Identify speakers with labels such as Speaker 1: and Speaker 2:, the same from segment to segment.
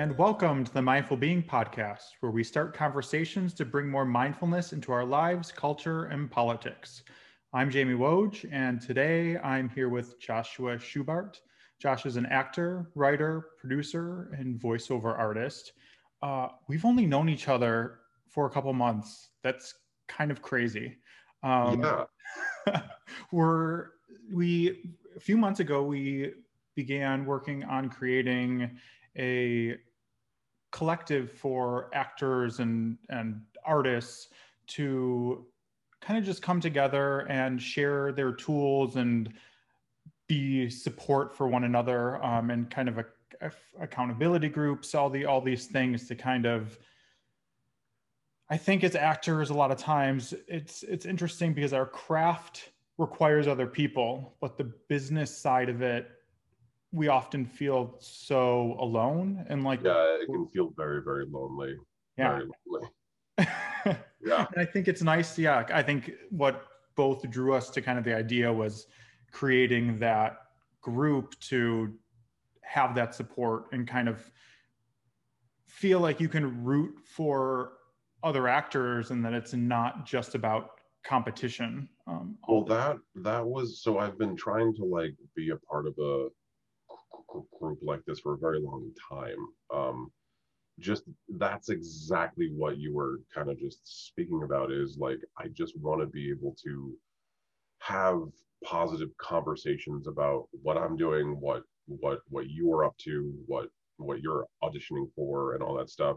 Speaker 1: and welcome to the Mindful Being Podcast, where we start conversations to bring more mindfulness into our lives, culture, and politics. I'm Jamie Woj, and today I'm here with Joshua Schubart. Josh is an actor, writer, producer, and voiceover artist. Uh, we've only known each other for a couple months. That's kind of crazy. Um, yeah. we're we a few months ago we began working on creating a collective for actors and and artists to kind of just come together and share their tools and be support for one another um, and kind of accountability groups all the all these things to kind of i think as actors a lot of times it's it's interesting because our craft requires other people but the business side of it we often feel so alone and like
Speaker 2: yeah it can feel very very lonely.
Speaker 1: Yeah.
Speaker 2: Very lonely.
Speaker 1: yeah. And i think it's nice yeah i think what both drew us to kind of the idea was creating that group to have that support and kind of feel like you can root for other actors and that it's not just about competition
Speaker 2: um, well that that was so i've been trying to like be a part of a group like this for a very long time. Um, just that's exactly what you were kind of just speaking about is like, I just want to be able to have positive conversations about what I'm doing, what, what, what you are up to, what, what you're auditioning for and all that stuff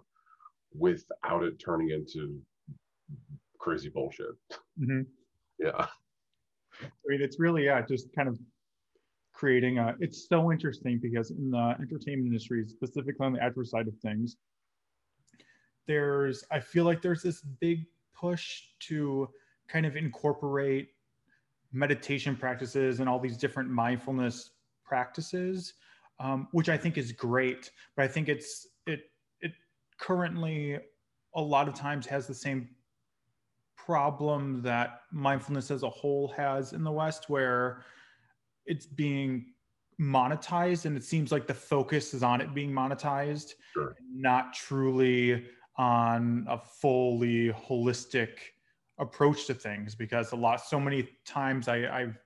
Speaker 2: without it turning into crazy bullshit. Mm-hmm. Yeah.
Speaker 1: I mean, it's really, yeah, just kind of creating a it's so interesting because in the entertainment industry specifically on the actor side of things there's i feel like there's this big push to kind of incorporate meditation practices and all these different mindfulness practices um, which i think is great but i think it's it it currently a lot of times has the same problem that mindfulness as a whole has in the west where it's being monetized and it seems like the focus is on it being monetized sure. not truly on a fully holistic approach to things because a lot so many times I, i've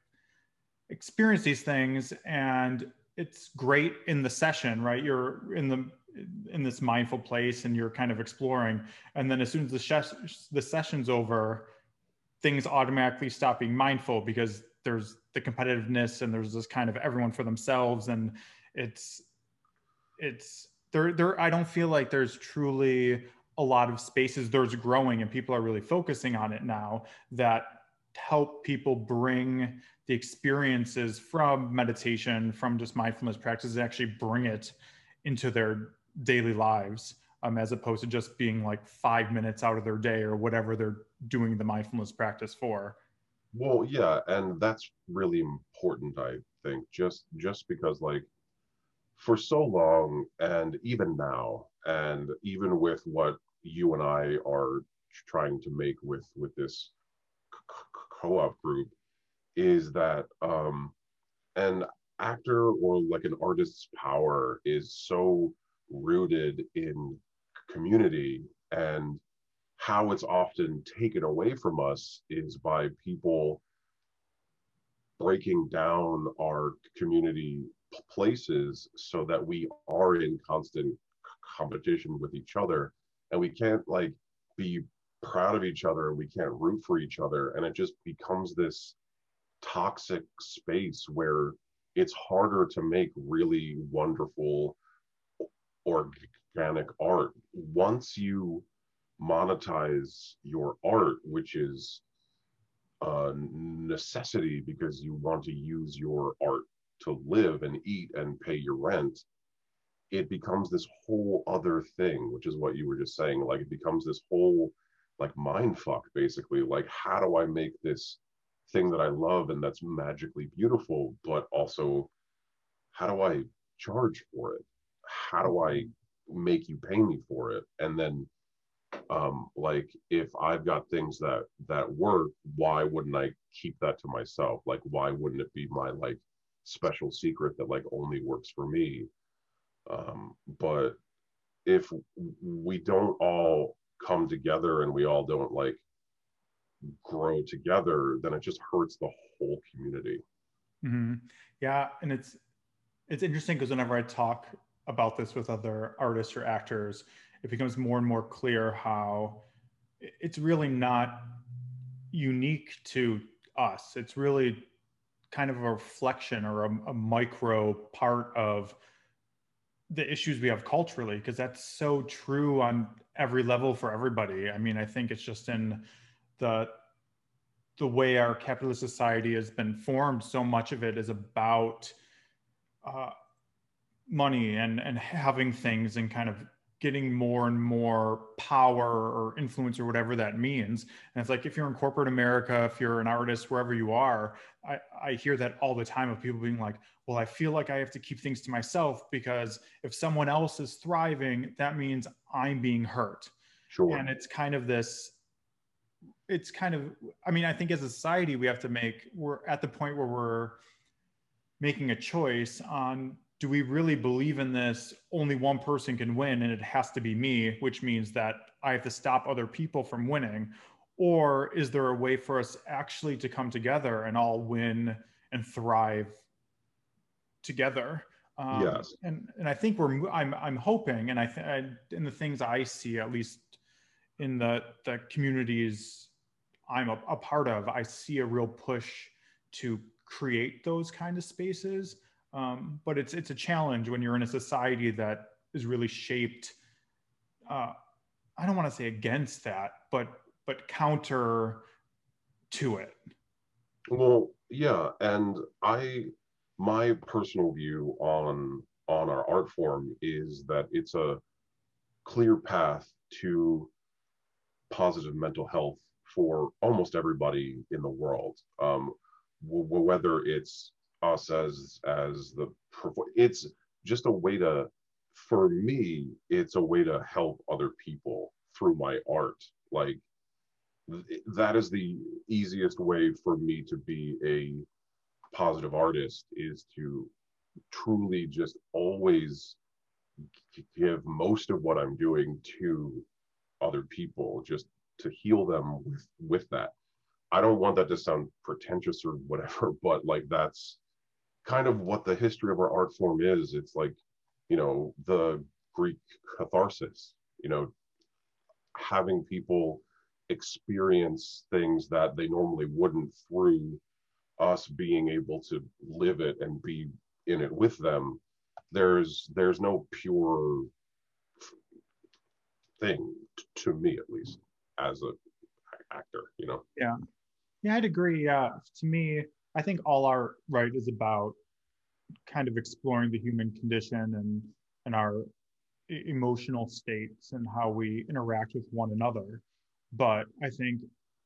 Speaker 1: experienced these things and it's great in the session right you're in the in this mindful place and you're kind of exploring and then as soon as the, sh- the session's over things automatically stop being mindful because there's the competitiveness and there's this kind of everyone for themselves. And it's it's there there I don't feel like there's truly a lot of spaces. There's growing and people are really focusing on it now that help people bring the experiences from meditation from just mindfulness practices actually bring it into their daily lives um, as opposed to just being like five minutes out of their day or whatever they're doing the mindfulness practice for
Speaker 2: well, yeah, and that's really important, I think, just just because like for so long and even now and even with what you and I are trying to make with with this co-op group is that um an actor or like an artist's power is so rooted in community and how it's often taken away from us is by people breaking down our community places so that we are in constant competition with each other. And we can't like be proud of each other. And we can't root for each other. And it just becomes this toxic space where it's harder to make really wonderful organic art. Once you monetize your art, which is a necessity because you want to use your art to live and eat and pay your rent, it becomes this whole other thing, which is what you were just saying. Like it becomes this whole like mind fuck basically. Like, how do I make this thing that I love and that's magically beautiful, but also how do I charge for it? How do I make you pay me for it? And then um, like if I've got things that that work, why wouldn't I keep that to myself? Like why wouldn't it be my like special secret that like only works for me? Um, but if we don't all come together and we all don't like grow together, then it just hurts the whole community.
Speaker 1: Mm-hmm. Yeah, and it's it's interesting because whenever I talk about this with other artists or actors, it becomes more and more clear how it's really not unique to us. It's really kind of a reflection or a, a micro part of the issues we have culturally because that's so true on every level for everybody. I mean, I think it's just in the the way our capitalist society has been formed. So much of it is about uh, money and and having things and kind of getting more and more power or influence or whatever that means. And it's like if you're in corporate America, if you're an artist, wherever you are, I, I hear that all the time of people being like, well, I feel like I have to keep things to myself because if someone else is thriving, that means I'm being hurt.
Speaker 2: Sure.
Speaker 1: And it's kind of this, it's kind of, I mean, I think as a society, we have to make, we're at the point where we're making a choice on do we really believe in this? Only one person can win, and it has to be me, which means that I have to stop other people from winning. Or is there a way for us actually to come together and all win and thrive together?
Speaker 2: Um, yes.
Speaker 1: And and I think we're I'm I'm hoping, and I think in the things I see, at least in the the communities I'm a, a part of, I see a real push to create those kind of spaces um, but it's it's a challenge when you're in a society that is really shaped. Uh, I don't want to say against that, but but counter to it.
Speaker 2: Well, yeah, and I my personal view on on our art form is that it's a clear path to positive mental health for almost everybody in the world. Um, w- whether it's us as as the it's just a way to for me it's a way to help other people through my art. Like that is the easiest way for me to be a positive artist is to truly just always give most of what i'm doing to other people just to heal them with with that. I don't want that to sound pretentious or whatever but like that's kind of what the history of our art form is. It's like, you know, the Greek catharsis, you know, having people experience things that they normally wouldn't through us being able to live it and be in it with them. There's there's no pure thing to me at least as a actor you know?
Speaker 1: Yeah. Yeah i'd agree. Yeah to me I think all art, right, is about kind of exploring the human condition and and our emotional states and how we interact with one another. But I think,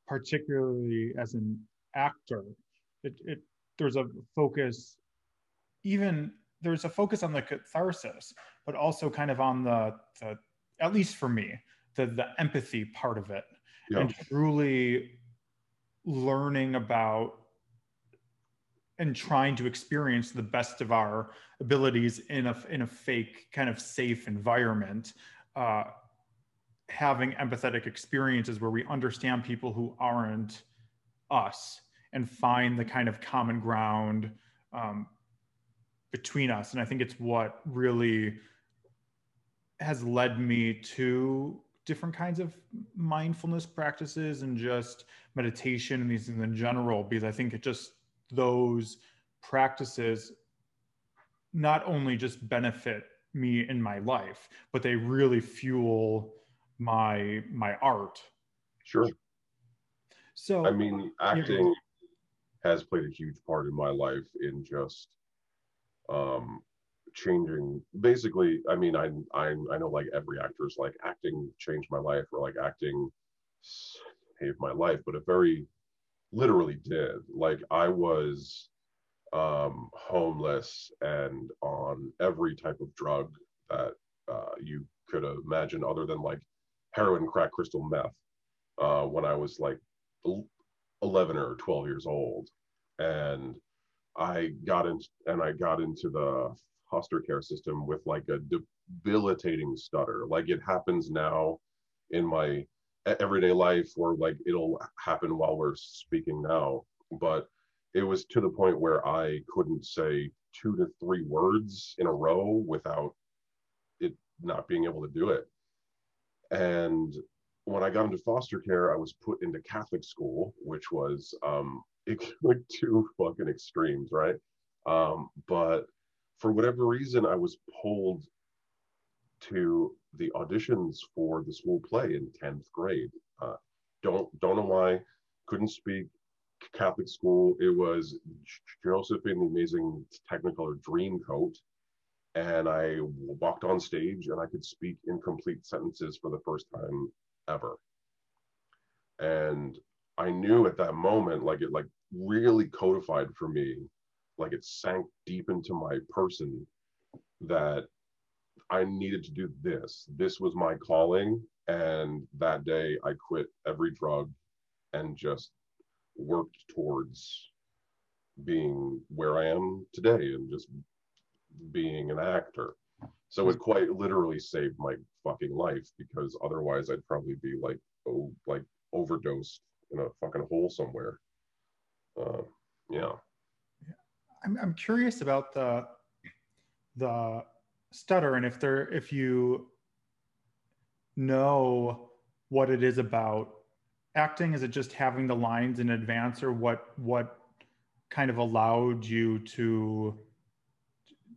Speaker 1: particularly as an actor, it, it there's a focus, even there's a focus on the catharsis, but also kind of on the, the at least for me, the the empathy part of it, yeah. and truly learning about and trying to experience the best of our abilities in a in a fake kind of safe environment uh, having empathetic experiences where we understand people who aren't us and find the kind of common ground um, between us. And i think it's what really has led me to different kinds of mindfulness practices and just meditation and these things in general because i think it just those practices not only just benefit me in my life, but they really fuel my my art.
Speaker 2: Sure.
Speaker 1: So
Speaker 2: I mean, acting yeah. has played a huge part in my life in just um changing basically i mean i i i know like every actor's like acting changed my life or like acting saved my life but a very literally did. Like I was um, homeless and on every type of drug that uh, you could imagine, other than like heroin, crack, crystal meth, uh, when I was like 11 or 12 years old. And I got in and I got into the foster care system with like a debilitating stutter. Like it happens now in my everyday life, or like it'll happen while we're speaking now. But it was to the point where I couldn't say two to three words in a row without it not being able to do it. And when I got into foster care, I was put into Catholic school, which was um, like two fucking extremes, right? Um, but for whatever reason, I was pulled to the auditions for the school play in 10th grade. Uh, don't don't know why. Couldn't speak Catholic school. It was Joseph and the Amazing Technicolor Dreamcoat. And I walked on stage and I could speak incomplete sentences for the first time ever. And I knew at that moment, like it like really codified for me, like it sank deep into my person that I needed to do this. This was my calling. And that day I quit every drug and just worked towards being where I am today and just being an actor. So it quite literally saved my fucking life because otherwise I'd probably be like oh like overdosed in a fucking hole somewhere. Uh, yeah.
Speaker 1: I'm I'm curious about the the stutter and if they're if you know what it is about acting is it just having the lines in advance or what what kind of allowed you to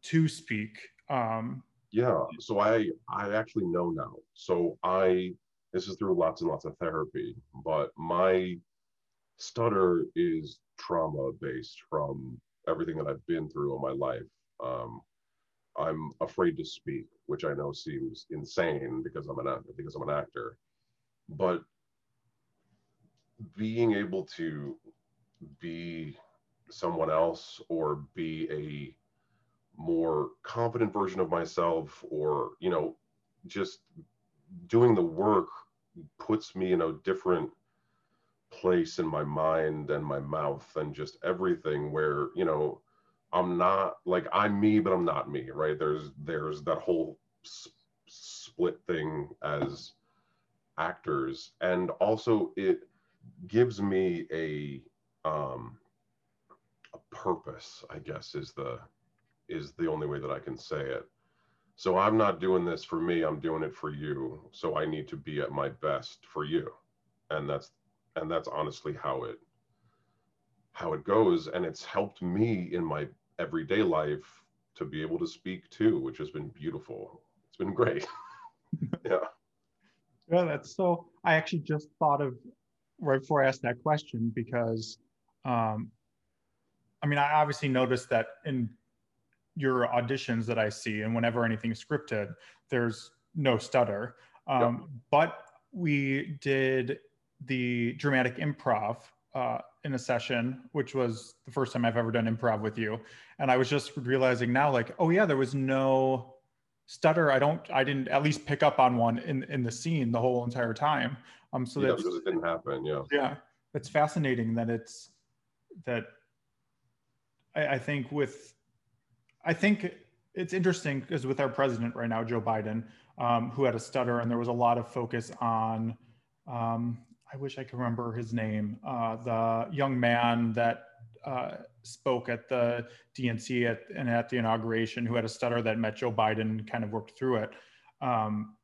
Speaker 1: to speak? Um
Speaker 2: yeah so i i actually know now. So i this is through lots and lots of therapy but my stutter is trauma based from everything that i've been through in my life. Um i'm afraid to speak which i know seems insane because i'm an because i'm an actor. But being able to be someone else or be a more confident version of myself or you know just doing the work puts me in a different place in my mind and my mouth and just everything where you know i'm not like i'm me but i'm not me right there's there's that whole split thing as actors and also it gives me a um, a purpose, I guess is the is the only way that I can say it. So I'm not doing this for me, I'm doing it for you. So I need to be at my best for you. And that's and that's honestly how it how it goes and it's helped me in my everyday life to be able to speak too, which has been beautiful. It's been great. yeah.
Speaker 1: Yeah, that's so I actually just thought of right before I asked that question because, um, I mean, I obviously noticed that in your auditions that I see, and whenever anything's scripted, there's no stutter. Um, yep. But we did the dramatic improv uh, in a session, which was the first time I've ever done improv with you. And I was just realizing now, like, oh yeah, there was no stutter. I don't, I didn't at least pick up on one in in the scene the whole entire time. Um, so
Speaker 2: yeah, it didn't happen. Yeah.
Speaker 1: Yeah. It's fascinating that it's that I, I think with, I think it's interesting because with our president right now, Joe Biden, um, who had a stutter, and there was a lot of focus on, um, I wish I could remember his name, uh, the young man that uh, spoke at the DNC at, and at the inauguration who had a stutter that met Joe Biden, kind of worked through it. Um,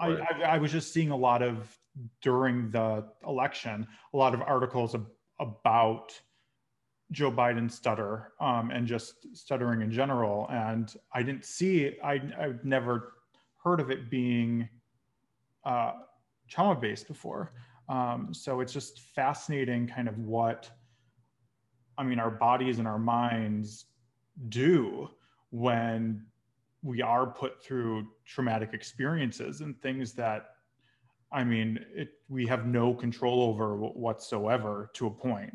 Speaker 1: right. I, I, I, was just seeing a lot of during the election a lot of articles ab- about Joe Biden's stutter um, and just stuttering in general. And I didn't see, I, I've never heard of it being uh, trauma based before. Um, so it's just fascinating kind of what, I mean, our bodies and our minds do when we are put through traumatic experiences and things that I mean, it, we have no control over whatsoever to a point.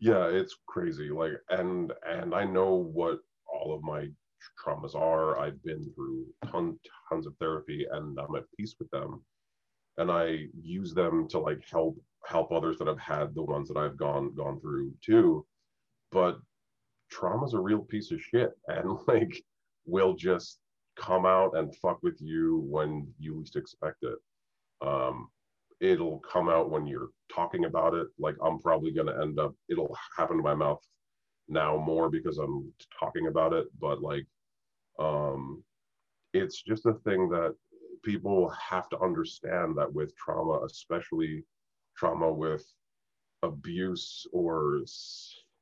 Speaker 2: Yeah, it's crazy. Like, and and I know what all of my traumas are. I've been through tons tons of therapy, and I'm at peace with them. And I use them to like help help others that have had the ones that I've gone gone through too. But trauma's a real piece of shit, and like will just come out and fuck with you when you least expect it. Um, it'll come out when you're talking about it. Like I'm probably to end up, it'll happen to my mouth now more because I'm talking about it. But like, um, it's just a thing that people have to understand that with trauma, especially trauma with abuse or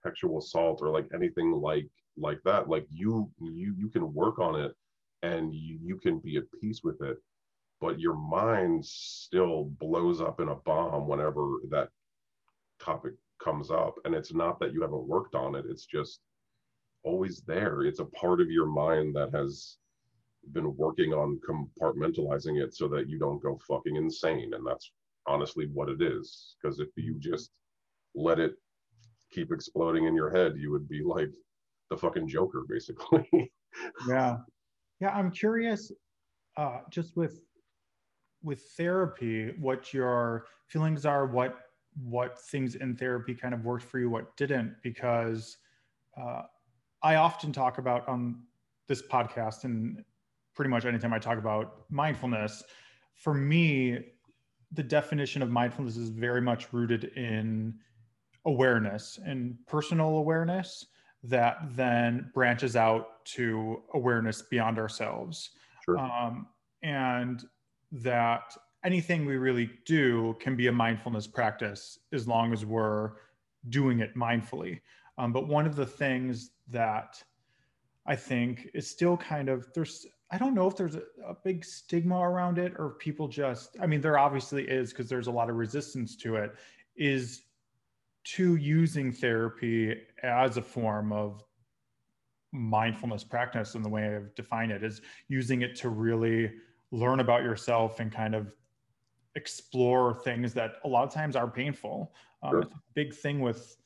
Speaker 2: sexual assault or like anything like like that like you you you can work on it and you, you can be at peace with it but your mind still blows up in a bomb whenever that topic comes up. And it's not that you haven't worked on it it's just always there. It's a part of your mind that has been working on compartmentalizing it so that you don't go fucking insane. And that's honestly what it is. Because if you just let it keep exploding in your head you would be like the fucking joker basically.
Speaker 1: Yeah. Yeah i'm curious uh just with with therapy what your feelings are what what things in therapy kind of worked for you what didn't because uh, i often talk about on this podcast and pretty much anytime i talk about mindfulness for me the definition of mindfulness is very much rooted in awareness and personal awareness that then branches out to awareness beyond ourselves sure. um, and that anything we really do can be a mindfulness practice as long as we're doing it mindfully. Um, but one of the things that I think is still kind of there's I don't know if there's a, a big stigma around it or people just I mean there obviously is because there's a lot of resistance to it is to using therapy as a form of mindfulness practice and the way I've defined it is using it to really learn about yourself and kind of explore things that a lot of times are painful. Um, sure. It's a big thing with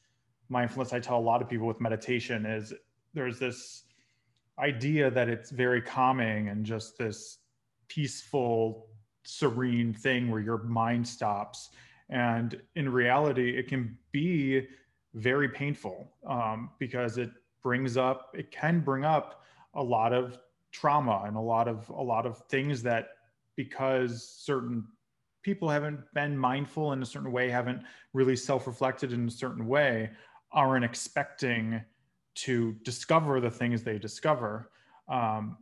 Speaker 1: mindfulness. I tell a lot of people with meditation is there's this idea that it's very calming and just this peaceful, serene thing where your mind stops. And in reality, it can be very painful um, because it brings up, it can bring up a lot of trauma and a lot of a lot of things that because certain people haven't been mindful in a certain way haven't really self-reflected in a certain way aren't expecting to discover the things they discover um,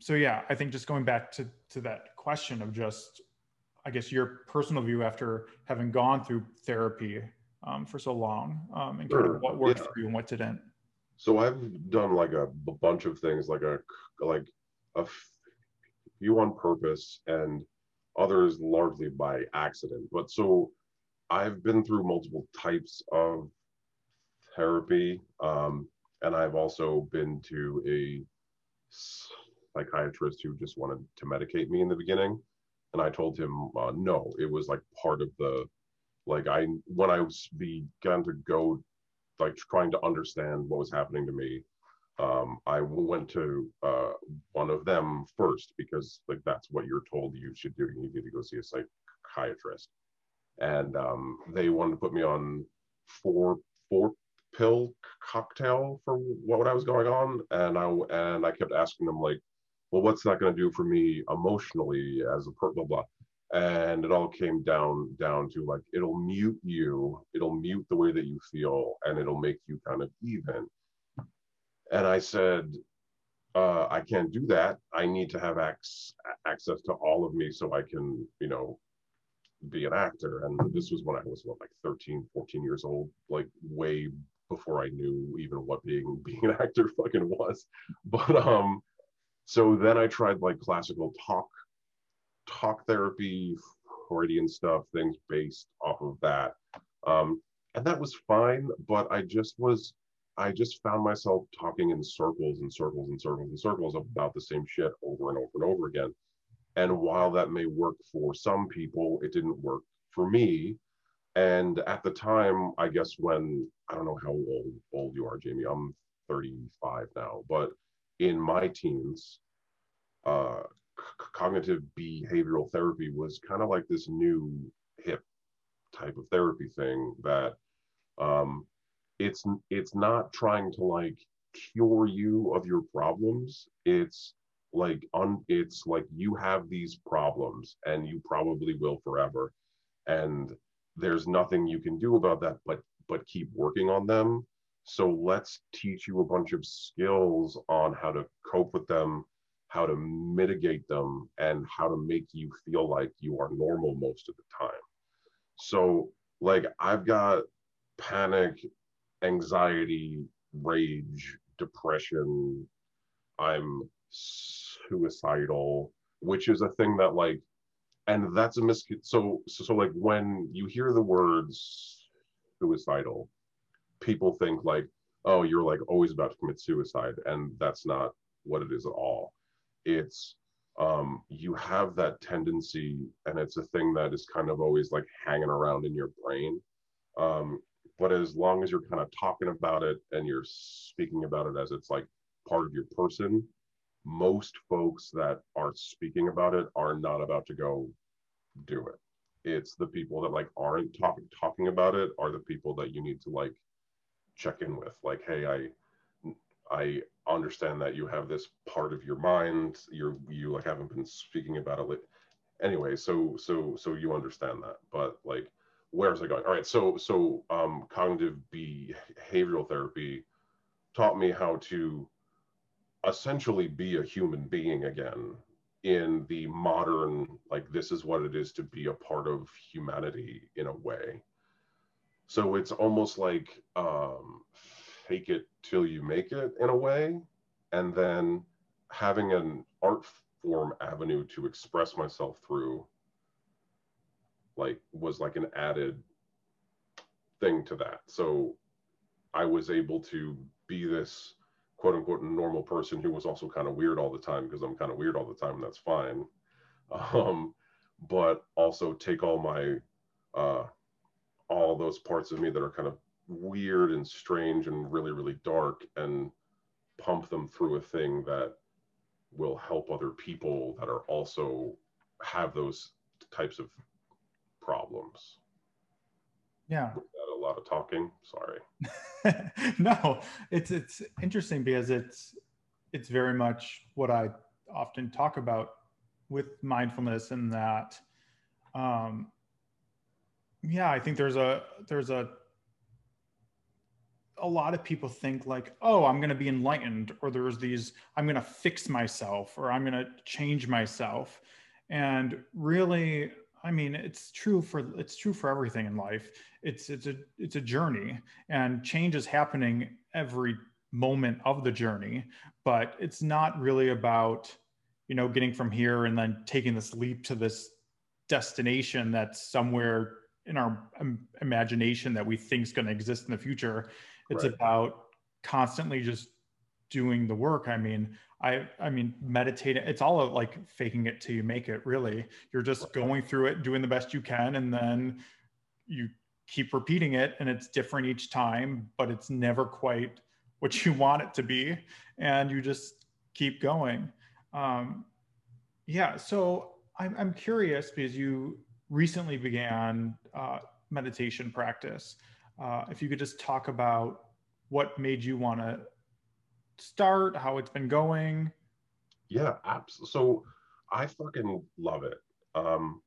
Speaker 1: so yeah i think just going back to to that question of just i guess your personal view after having gone through therapy um, for so long um, and kind of what worked yeah. for you and what didn't
Speaker 2: so I've done like a, a bunch of things, like a like a few on purpose and others largely by accident. But so I've been through multiple types of therapy, um, and I've also been to a psychiatrist who just wanted to medicate me in the beginning, and I told him uh, no. It was like part of the like I when I was began to go like trying to understand what was happening to me um, i went to uh, one of them first because like that's what you're told you should do you need to go see a psychiatrist and um, they wanted to put me on four four pill cocktail for what I was going on, and I and I kept asking them like, well, what's that going to do for me emotionally as a per blah blah. And it all came down down to like it'll mute you it'll mute the way that you feel and it'll make you kind of even. And i said uh, i can't do that. I need to have ac- access to all of me so i can you know be an actor. And this was when i was what like 13 14 years old like way before i knew even what being being an actor fucking was but um so then i tried like classical talk talk therapy, Freudian stuff, things based off of that. Um, and that was fine, but I just was, I just found myself talking in circles and circles and circles and circles about the same shit over and over and over again. And while that may work for some people, it didn't work for me. And at the time, I guess when I don't know how old, old you are, Jamie, I'm 35 now, but in my teens, uh, cognitive behavioral therapy was kind of like this new hip type of therapy thing that um, it's it's not trying to like cure you of your problems. It's like on it's like you have these problems and you probably will forever. And there's nothing you can do about that but but keep working on them. So let's teach you a bunch of skills on how to cope with them how to mitigate them and how to make you feel like you are normal most of the time. So like i've got panic anxiety rage depression. I'm suicidal, which is a thing that like, and that's a mis. So, so so like when you hear the words suicidal, people think like, oh, you're like always about to commit suicide, and that's not what it is at all. It's um, you have that tendency, and it's a thing that is kind of always like hanging around in your brain. Um, but as long as you're kind of talking about it and you're speaking about it as it's like part of your person, most folks that are speaking about it are not about to go do it. It's the people that like aren't talking talking about it are the people that you need to like check in with. Like, hey, I I understand that you have this part of your mind. You're you like haven't been speaking about it. Anyway, so so so you understand that, but like, where's it going? All right, so so um, cognitive behavioral therapy taught me how to essentially be a human being again in the modern like this is what it is to be a part of humanity in a way. So it's almost like um, fake it till you make it in a way and then having an art form avenue to express myself through like was like an added thing to that. So i was able to be this quote unquote normal person who was also kind of weird all the time because I'm kind of weird all the time. And that's fine. Um, but also take all my uh, all those parts of me that are kind of weird and strange and really really dark and pump them through a thing that will help other people that are also have those types of problems.
Speaker 1: Yeah
Speaker 2: lot of talking. Sorry.
Speaker 1: no, it's it's interesting because it's it's very much what I often talk about with mindfulness and that um yeah, I think there's a there's a a lot of people think like, oh, I'm going to be enlightened, or there's these, I'm going to fix myself, or I'm going to change myself. And really, I mean, it's true for it's true for everything in life. It's it's a it's a journey, and change is happening every moment of the journey. But it's not really about you know getting from here and then taking this leap to this destination that's somewhere in our imagination that we think is going to exist in the future. It's right. about constantly just doing the work. I mean, I I mean meditating it's all like faking it till you make it really. You're just going through it, doing the best you can and then you keep repeating it and it's different each time, but it's never quite what you want it to be and you just keep going. Um, yeah, so I'm I'm curious because you recently began uh, meditation practice. Uh, if you could just talk about what made you want to start, how it's been going?
Speaker 2: Yeah, absolutely. So I fucking love it. Um,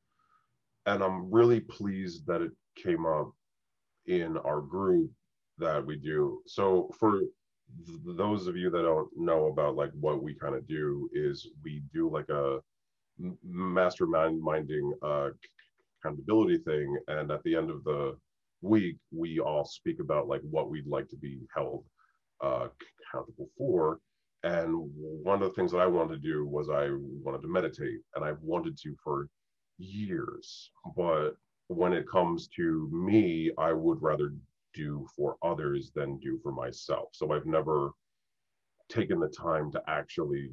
Speaker 2: and I'm really pleased that it came up in our group that we do. So for th- those of you that don't know about like what we kind of do is we do like a mastermind minding uh, accountability thing, and at the end of the week we all speak about like what we'd like to be held uh, accountable for. And one of the things that I wanted to do was I wanted to meditate, and I've wanted to for years. But when it comes to me, I would rather do for others than do for myself. So I've never taken the time to actually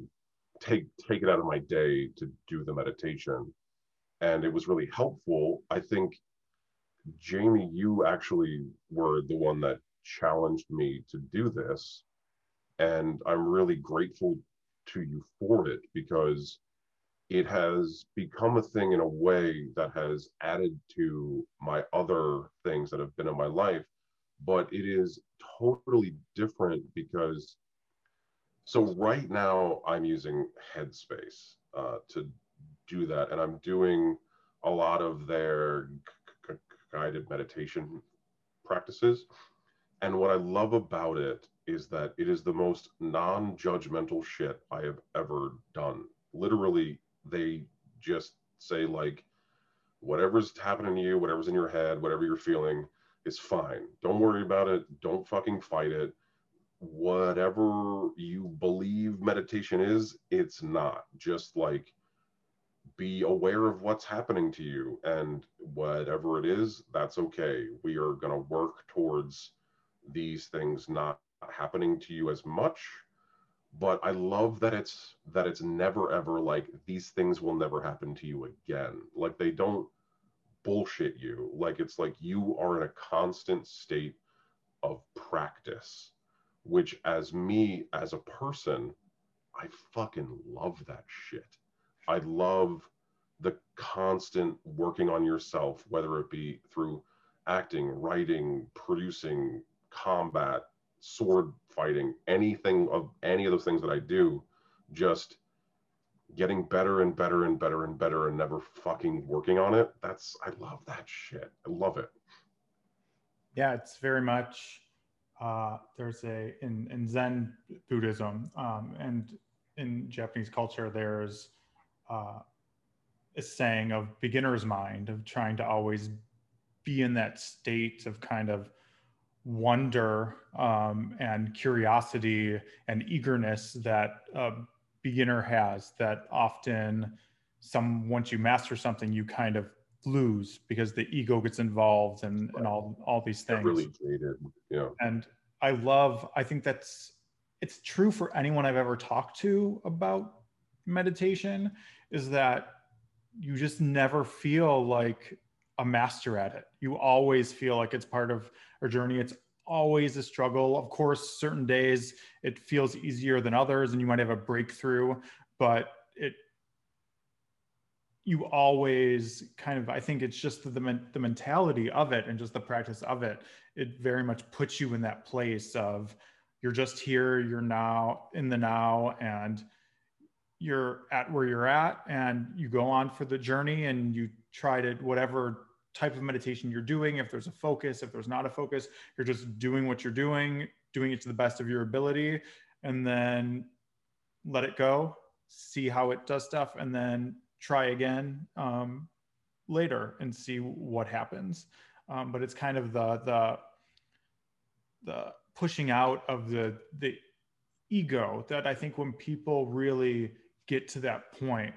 Speaker 2: take take it out of my day to do the meditation and it was really helpful i think jamie you actually were the one that challenged me to do this. And I'm really grateful to you for it because it has become a thing in a way that has added to my other things that have been in my life. But it is totally different because So right now I'm using Headspace uh, to do that, and I'm doing a lot of their guided meditation practices. And what I love about it is that it is the most non judgmental shit I have ever done. Literally, they just say, like, whatever's happening to you, whatever's in your head, whatever you're feeling is fine. Don't worry about it. Don't fucking fight it. Whatever you believe meditation is, it's not. Just like be aware of what's happening to you and whatever it is, that's okay. We are going to work towards these things not happening to you as much but i love that it's that it's never ever like these things will never happen to you again. Like they don't bullshit you. Like it's like you are in a constant state of practice which as me as a person i fucking love that shit. I love the constant working on yourself whether it be through acting writing producing combat sword fighting, anything of any of those things that I do, just getting better and better and better and better and never fucking working on it. That's I love that shit. I love it.
Speaker 1: Yeah, it's very much uh, there's a in, in Zen Buddhism um, and in Japanese culture there's uh, a saying of beginner's mind of trying to always be in that state of kind of wonder um, and curiosity and eagerness that a beginner has that often some once you master something you kind of lose because the ego gets involved and, and all all these things
Speaker 2: really jaded yeah.
Speaker 1: And i love i think that's it's true for anyone i've ever talked to about meditation is that you just never feel like a master at it. You always feel like it's part of a journey. It's always a struggle. Of course, certain days it feels easier than others and you might have a breakthrough, but it you always kind of i think it's just the, the mentality of it and just the practice of it it very much puts you in that place of you're just here you're now in the now and you're at where you're at and you go on for the journey and you try to whatever type of meditation you're doing. If there's a focus if there's not a focus you're just doing what you're doing doing it to the best of your ability and then let it go see how it does stuff and then try again um, later and see what happens. Um, but it's kind of the the the pushing out of the the ego that i think when people really get to that point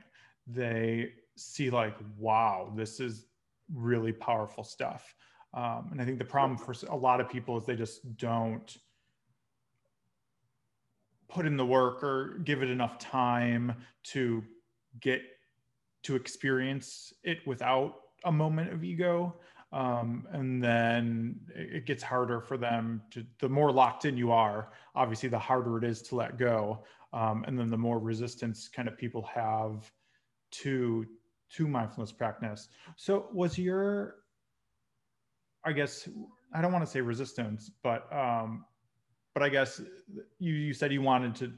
Speaker 1: they see like wow this is really powerful stuff. Um, and I think the problem for a lot of people is they just don't put in the work or give it enough time to get to experience it without a moment of ego. Um, and then it gets harder for them to, the more locked in you are, obviously, the harder it is to let go. Um, and then the more resistance kind of people have to to mindfulness practice. So was your, I guess, I don't want to say resistance, but um, but I guess you you said you wanted to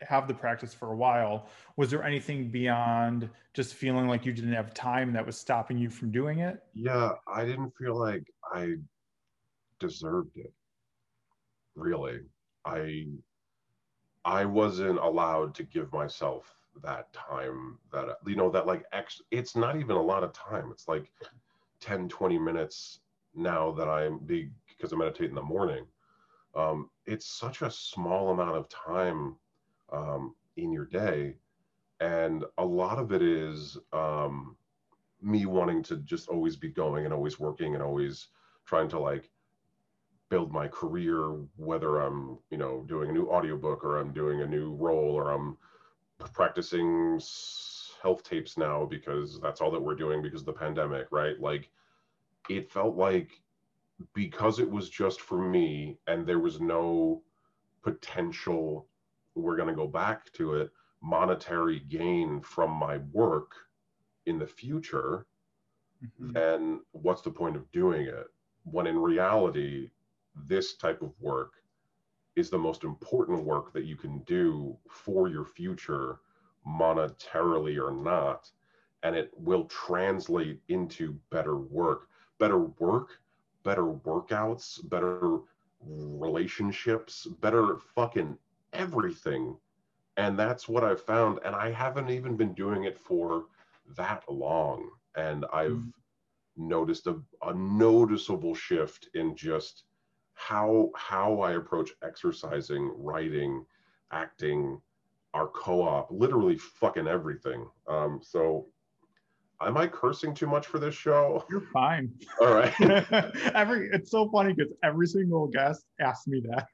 Speaker 1: have the practice for a while. Was there anything beyond just feeling like you didn't have time that was stopping you from doing it?
Speaker 2: Yeah, I didn't feel like I deserved it. Really. I I wasn't allowed to give myself that time that you know that like ex it's not even a lot of time. It's like 10 20 minutes now that i'm big because i meditate in the morning. Um, it's such a small amount of time um, in your day. And a lot of it is um, me wanting to just always be going and always working and always trying to like build my career whether i'm you know doing a new audiobook or i'm doing a new role or i'm practicing self tapes now because that's all that we're doing because of the pandemic, right? Like it felt like because it was just for me and there was no potential we're going to go back to it monetary gain from my work in the future mm-hmm. then what's the point of doing it when in reality this type of work is the most important work that you can do for your future monetarily or not and it will translate into better work. Better work better workouts better relationships better fucking everything. And that's what i've found and i haven't even been doing it for that long. And i've mm. noticed a, a noticeable shift in just how how i approach exercising writing acting our co-op literally fucking everything. Um so am i cursing too much for this show?
Speaker 1: You're fine.
Speaker 2: All right.
Speaker 1: Every it's so funny because every single guest asks me that.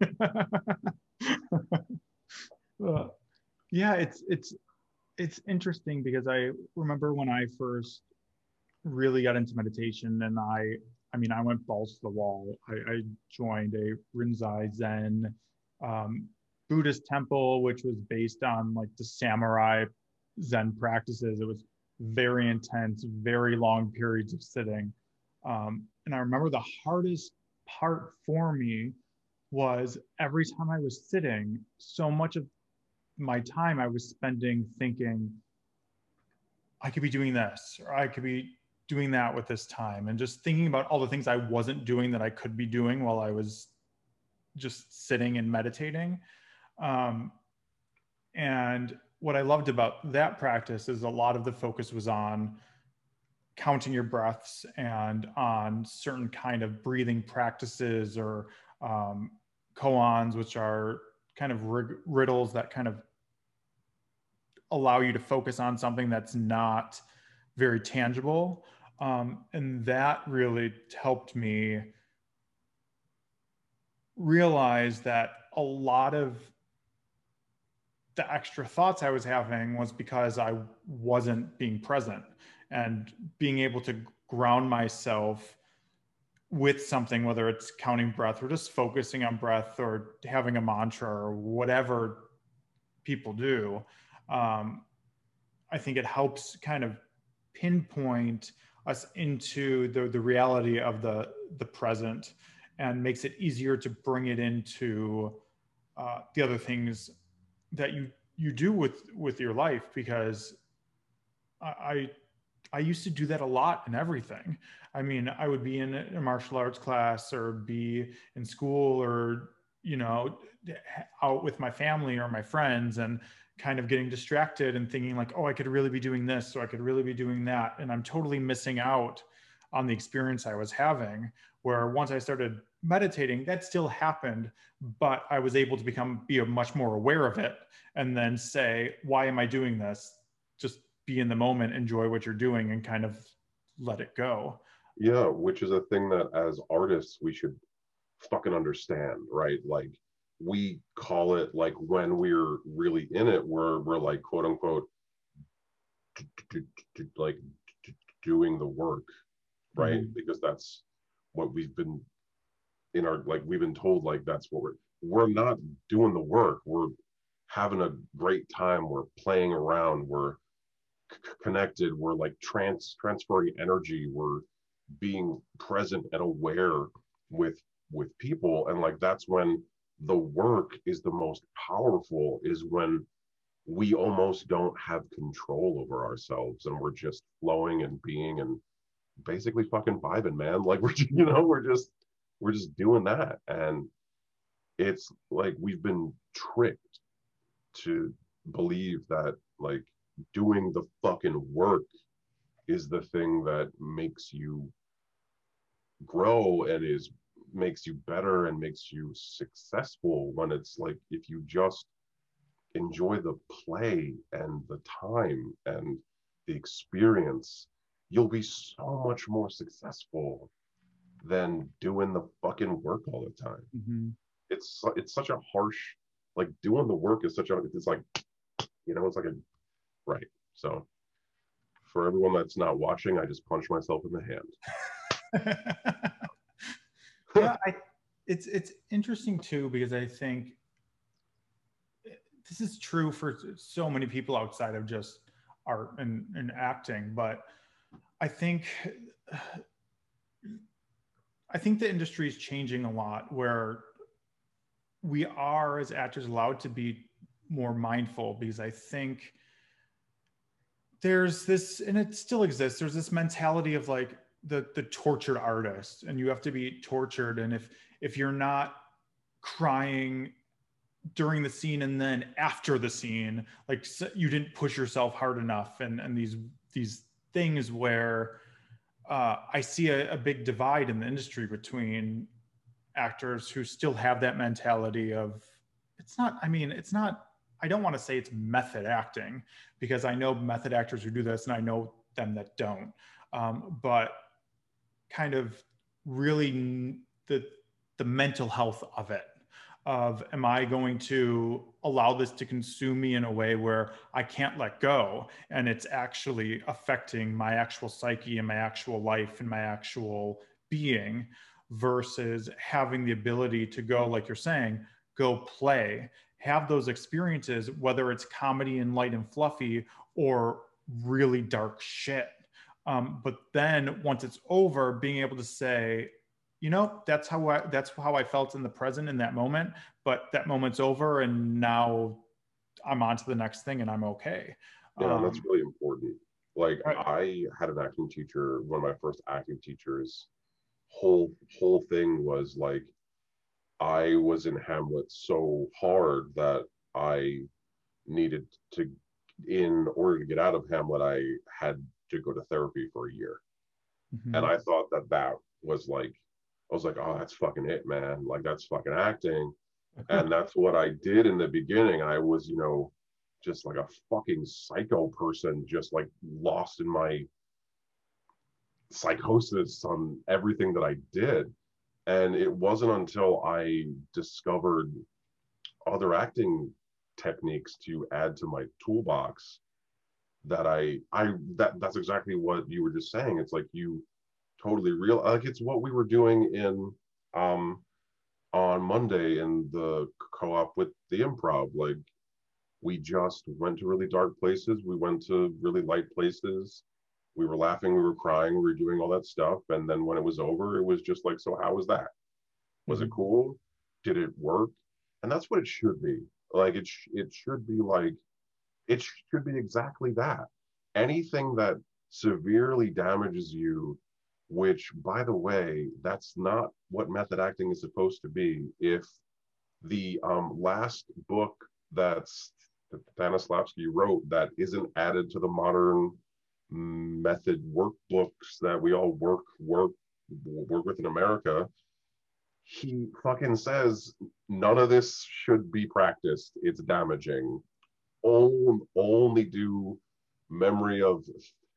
Speaker 1: Uh, yeah it's it's it's interesting because i remember when i first really got into meditation and i i mean i went balls to the wall. I, I joined a rinzai zen um, buddhist temple which was based on like the samurai zen practices. It was very intense very long periods of sitting. Um, and i remember the hardest part for me was every time i was sitting so much of my time I was spending thinking, I could be doing this, or I could be doing that with this time, and just thinking about all the things I wasn't doing that I could be doing while I was just sitting and meditating. Um, and what I loved about that practice is a lot of the focus was on counting your breaths and on certain kind of breathing practices or um, koans, which are kind of riddles that kind of allow you to focus on something that's not very tangible. Um, and that really helped me realize that a lot of the extra thoughts I was having was because I wasn't being present and being able to ground myself with something, whether it's counting breath or just focusing on breath or having a mantra or whatever people do, um, I think it helps kind of pinpoint us into the, the reality of the, the present and makes it easier to bring it into uh, the other things that you you do with with your life because I I used to do that a lot in everything. I mean, I would be in a martial arts class or be in school or you know out with my family or my friends and kind of getting distracted and thinking like oh i could really be doing this or i could really be doing that. And i'm totally missing out on the experience i was having where once i started meditating that still happened but i was able to become be much more aware of it and then say why am i doing this? Just be in the moment enjoy what you're doing and kind of let it go.
Speaker 2: Yeah which is a thing that as artists we should fucking understand right? Like we call it like when we're really in it, we're we're like quote unquote like doing the work, right? Mm-hmm. Because that's what we've been in our like we've been told like that's what we're we're not doing the work. We're having a great time. We're playing around. We're c- connected. We're like trans transferring energy. We're being present and aware with with people, and like that's when the work is the most powerful is when we almost don't have control over ourselves and we're just flowing and being and basically fucking vibing, man. Like we're you know, we're just we're just doing that. And it's like we've been tricked to believe that like doing the fucking work is the thing that makes you grow and is makes you better and makes you successful when it's like if you just enjoy the play and the time and the experience you'll be so much more successful than doing the fucking work all the time. Mm-hmm. it's it's such a harsh like doing the work is such a it's like you know it's like a right. So for everyone that's not watching i just punched myself in the hand
Speaker 1: yeah, I, it's it's interesting too because I think this is true for so many people outside of just art and, and acting, but I think I think the industry is changing a lot where we are as actors allowed to be more mindful because I think there's this, and it still exists. There's this mentality of like the the tortured artist, and you have to be tortured, and if if you're not crying during the scene and then after the scene like you didn't push yourself hard enough. And and these these things where uh, i see a, a big divide in the industry between actors who still have that mentality of it's not i mean it's not i don't want to say it's method acting because i know method actors who do this and i know them that don't. Um, but kind of really the the mental health of it of am I going to allow this to consume me in a way where I can't let go and it's actually affecting my actual psyche and my actual life and my actual being versus having the ability to go like you're saying go play have those experiences whether it's comedy and light and fluffy or really dark shit um, but then once it's over being able to say you know that's how i that's how i felt in the present in that moment but that moment's over and now i'm on to the next thing and i'm okay.
Speaker 2: Yeah um, that's really important. Like right. i had an acting teacher one of my first acting teachers. Whole whole thing was like i was in hamlet so hard that i needed to in order to get out of hamlet i had to go to therapy for a year mm-hmm. and i thought that that was like I was like, oh, that's fucking it, man. Like that's fucking acting. and that's what I did in the beginning. I was, you know, just like a fucking psycho person, just like lost in my psychosis on everything that I did. And it wasn't until I discovered other acting techniques to add to my toolbox that I I that that's exactly what you were just saying. It's like you totally real. Like it's what we were doing in um, on Monday in the co-op with the improv. Like we just went to really dark places. We went to really light places. We were laughing, we were crying, we were doing all that stuff. And then when it was over, it was just like, so how was that? Was it mm-hmm. cool? Did it work? And that's what it should be. Like it, sh- it should be like, it should be exactly that. Anything that severely damages you which by the way that's not what method acting is supposed to be. If the um, last book that's Stanislavski wrote that isn't added to the modern method workbooks that we all work work work with in America he fucking says none of this should be practiced. It's damaging only, only do memory of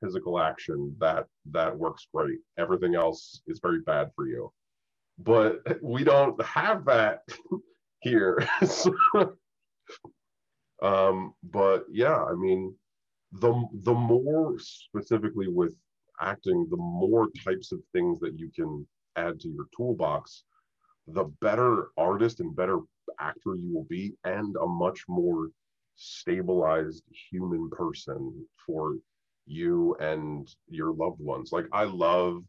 Speaker 2: physical action that that works great. Everything else is very bad for you. But we don't have that here. Um, but yeah i mean the the more specifically with acting the more types of things that you can add to your toolbox the better artist and better actor you will be and a much more stabilized human person for you and your loved ones. Like I love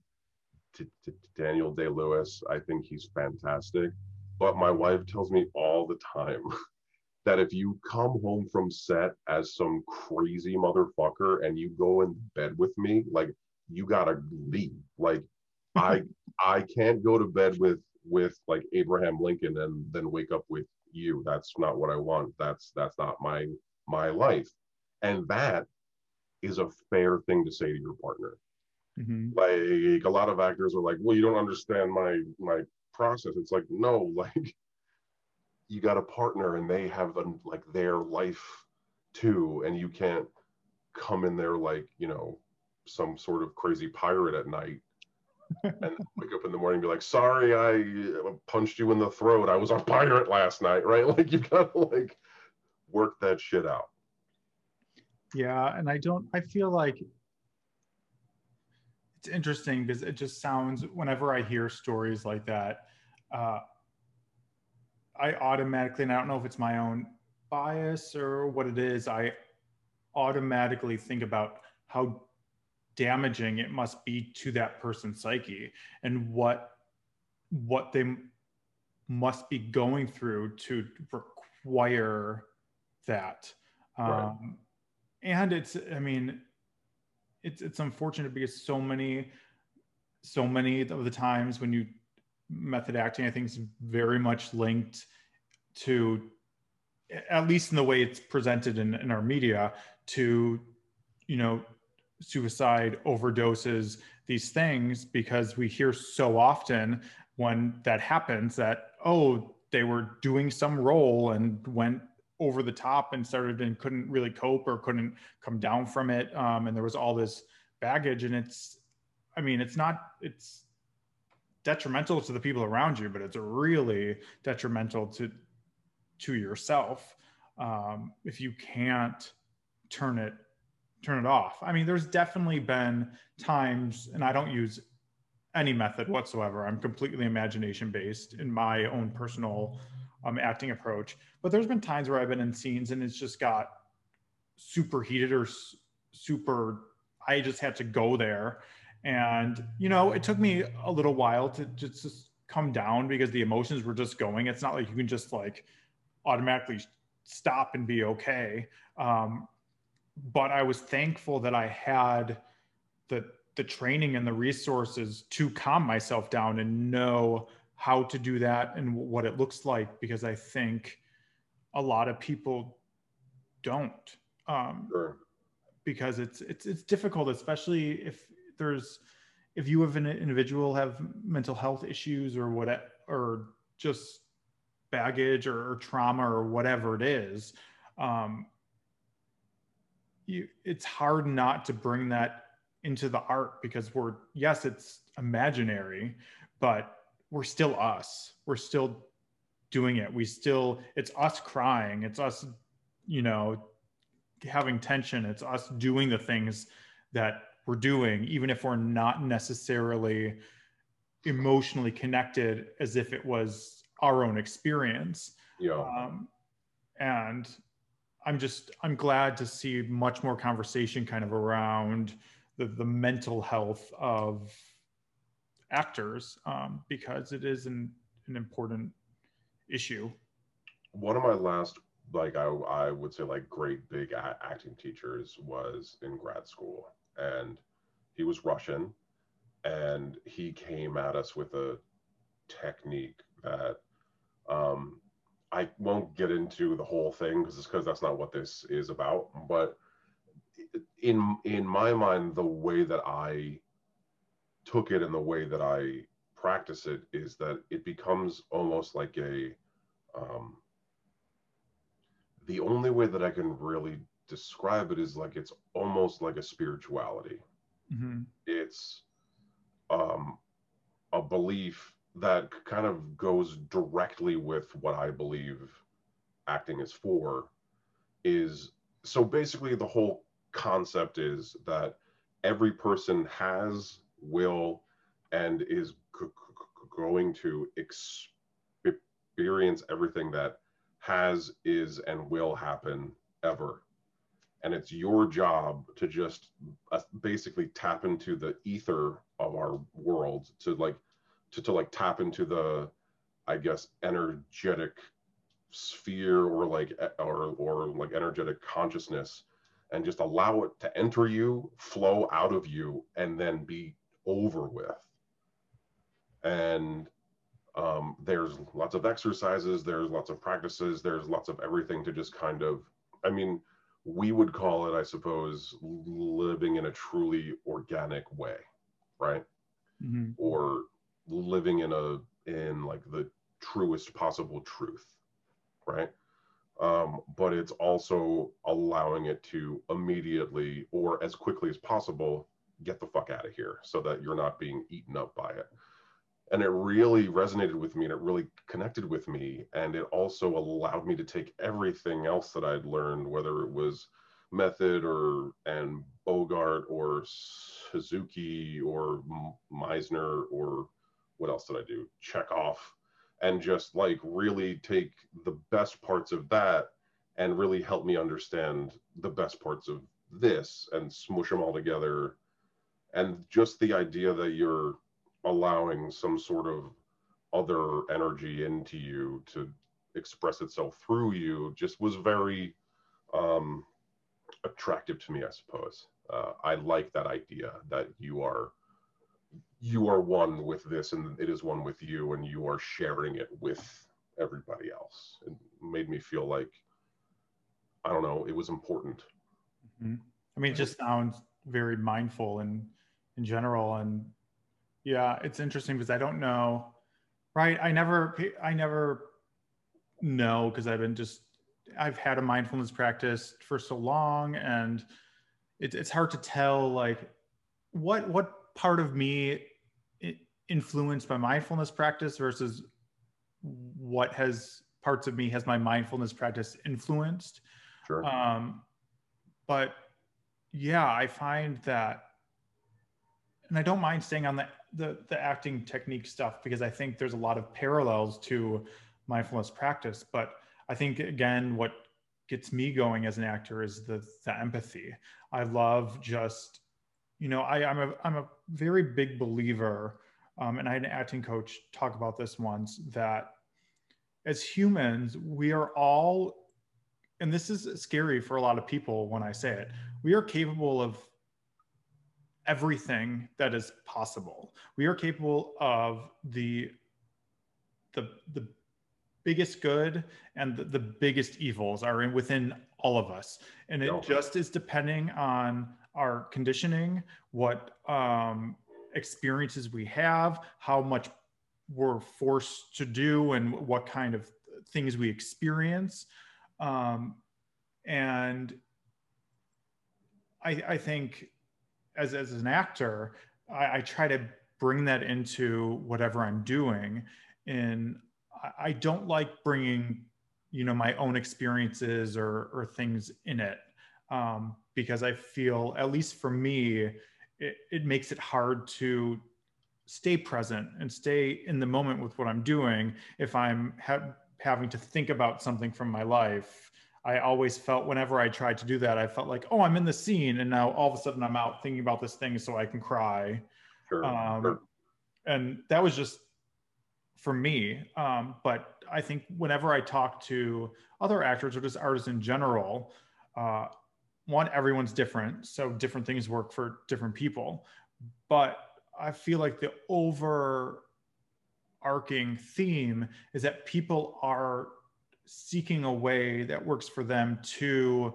Speaker 2: t- t- Daniel Day Lewis. I think he's fantastic. But my wife tells me all the time that if you come home from set as some crazy motherfucker and you go in bed with me, like you gotta leave. Like I I can't go to bed with with like Abraham Lincoln and then wake up with you. That's not what I want. That's that's not my my life. And that is a fair thing to say to your partner. Mm-hmm. Like a lot of actors are like, well, you don't understand my my process. It's like, no, like you got a partner and they have a, like their life too, and you can't come in there like you know some sort of crazy pirate at night and wake up in the morning be like, sorry, I punched you in the throat. I was a pirate last night, right? Like you gotta like work that shit out.
Speaker 1: Yeah, and I don't. I feel like it's interesting because it just sounds. Whenever I hear stories like that, uh, I automatically, and I don't know if it's my own bias or what it is. I automatically think about how damaging it must be to that person's psyche and what what they must be going through to require that. Um. And it's, I mean, it's it's unfortunate because so many, so many of the times when you method acting, I think is very much linked to, at least in the way it's presented in, in our media, to, you know, suicide, overdoses, these things, because we hear so often when that happens that, oh, they were doing some role and went over the top and started and couldn't really cope or couldn't come down from it. Um, and there was all this baggage and it's, I mean, it's not, it's detrimental to the people around you, but it's really detrimental to, to yourself. Um, if you can't turn it, turn it off. I mean, there's definitely been times, and I don't use any method whatsoever. I'm completely imagination based in my own personal um, acting approach. But there's been times where I've been in scenes and it's just got super heated or super. I just had to go there, and you know, it took me a little while to just, just come down because the emotions were just going. It's not like you can just like automatically stop and be okay. Um, but I was thankful that I had the the training and the resources to calm myself down and know how to do that and what it looks like because I think a lot of people don't. Um, sure. Because it's it's it's difficult, especially if there's if you have an individual have mental health issues or what or just baggage or, or trauma or whatever it is. Um, you, it's hard not to bring that into the art because we're yes, it's imaginary, but we're still us. We're still doing it. We still, it's us crying. It's us, you know, having tension. It's us doing the things that we're doing, even if we're not necessarily emotionally connected as if it was our own experience.
Speaker 2: Yeah. Um,
Speaker 1: and I'm just, I'm glad to see much more conversation kind of around the, the mental health of actors um, because it is an, an important issue.
Speaker 2: One of my last, like I, I would say, like great big acting teachers was in grad school, and he was Russian, and he came at us with a technique that um, I won't get into the whole thing because because that's not what this is about. But in in my mind, the way that I took it and the way that I practice it is that it becomes almost like a um, the only way that I can really describe it is like it's almost like a spirituality. Mm-hmm. It's um, a belief that kind of goes directly with what I believe acting is for. Is so basically the whole concept is that every person has will and is going to experience everything that has, is, and will happen ever. And it's your job to just uh, basically tap into the ether of our world to like, to, to like tap into the, I guess, energetic sphere or like, or, or like energetic consciousness and just allow it to enter you, flow out of you, and then be over with. And um, there's lots of exercises, there's lots of practices, there's lots of everything to just kind of, I mean, we would call it, I suppose, living in a truly organic way, right? Mm-hmm. Or living in a, in like the truest possible truth, right? Um, but it's also allowing it to immediately or as quickly as possible get the fuck out of here so that you're not being eaten up by it. And it really resonated with me and it really connected with me. And it also allowed me to take everything else that I'd learned, whether it was method or Anne Bogart or Suzuki or Meisner or what else did I do? Check off and just like really take the best parts of that and really help me understand the best parts of this and smush them all together and just the idea that you're allowing some sort of other energy into you to express itself through you just was very um, attractive to me, I suppose. Uh, I like that idea that you are you are one with this and it is one with you and you are sharing it with everybody else. It made me feel like I don't know, it was important.
Speaker 1: Mm-hmm. I mean, it just sounds very mindful and in general. And yeah, it's interesting because I don't know, right? I never, I never know because I've been just, I've had a mindfulness practice for so long and it, it's hard to tell like what, what part of me influenced by mindfulness practice versus what has parts of me has my mindfulness practice influenced.
Speaker 2: Sure.
Speaker 1: Um, but yeah, I find that, and I don't mind staying on the, the the acting technique stuff because I think there's a lot of parallels to mindfulness practice. But I think again, what gets me going as an actor is the the empathy. I love just, you know, I, I'm a I'm a very big believer, um, and I had an acting coach talk about this once that as humans, we are all and this is scary for a lot of people when I say it, we are capable of everything that is possible. We are capable of the the the biggest good and the, the biggest evils are in within all of us, and it just is depending on our conditioning, what um, experiences we have, how much we're forced to do, and what kind of things we experience. Um, and I, I think as, as an actor, I, I, try to bring that into whatever I'm doing. And I, I don't like bringing, you know, my own experiences or, or things in it um, because I feel, at least for me, it, it makes it hard to stay present and stay in the moment with what I'm doing if I'm ha- having to think about something from my life I always felt whenever I tried to do that, I felt like, oh, I'm in the scene, and now all of a sudden I'm out thinking about this thing so I can cry.
Speaker 2: Sure. Um, sure.
Speaker 1: And that was just for me. Um, but I think whenever I talk to other actors or just artists in general, uh, one, everyone's different, so different things work for different people. But I feel like the overarching theme is that people are seeking a way that works for them to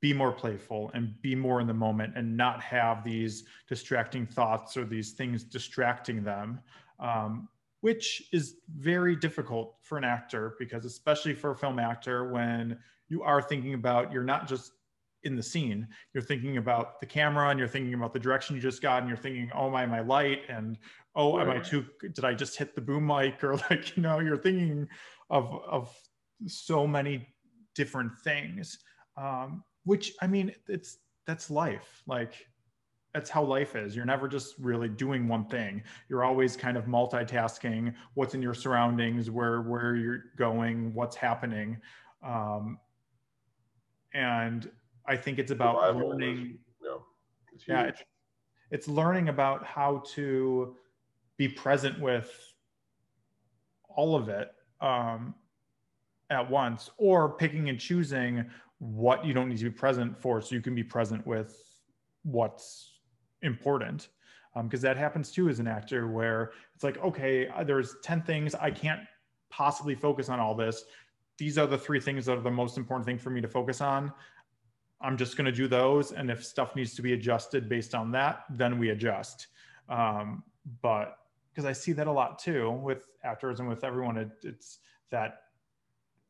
Speaker 1: be more playful and be more in the moment and not have these distracting thoughts or these things distracting them um, which is very difficult for an actor because especially for a film actor when you are thinking about you're not just in the scene. You're thinking about the camera and you're thinking about the direction you just got and you're thinking oh my my light and oh right. am i too did i just hit the boom mic? Or like you know you're thinking of of so many different things um, which i mean it's that's life. Like that's how life is. You're never just really doing one thing. You're always kind of multitasking what's in your surroundings where where you're going what's happening um, and i think it's about Survival learning
Speaker 2: yeah, it's,
Speaker 1: yeah it's, it's learning about how to be present with all of it um, at once or picking and choosing what you don't need to be present for so you can be present with what's important. Because um, that happens too as an actor where it's like okay uh, there's 10 things i can't possibly focus on all this. These are the three things that are the most important thing for me to focus on i'm just going to do those and if stuff needs to be adjusted based on that then we adjust. Um, but because i see that a lot too with actors and with everyone it, it's that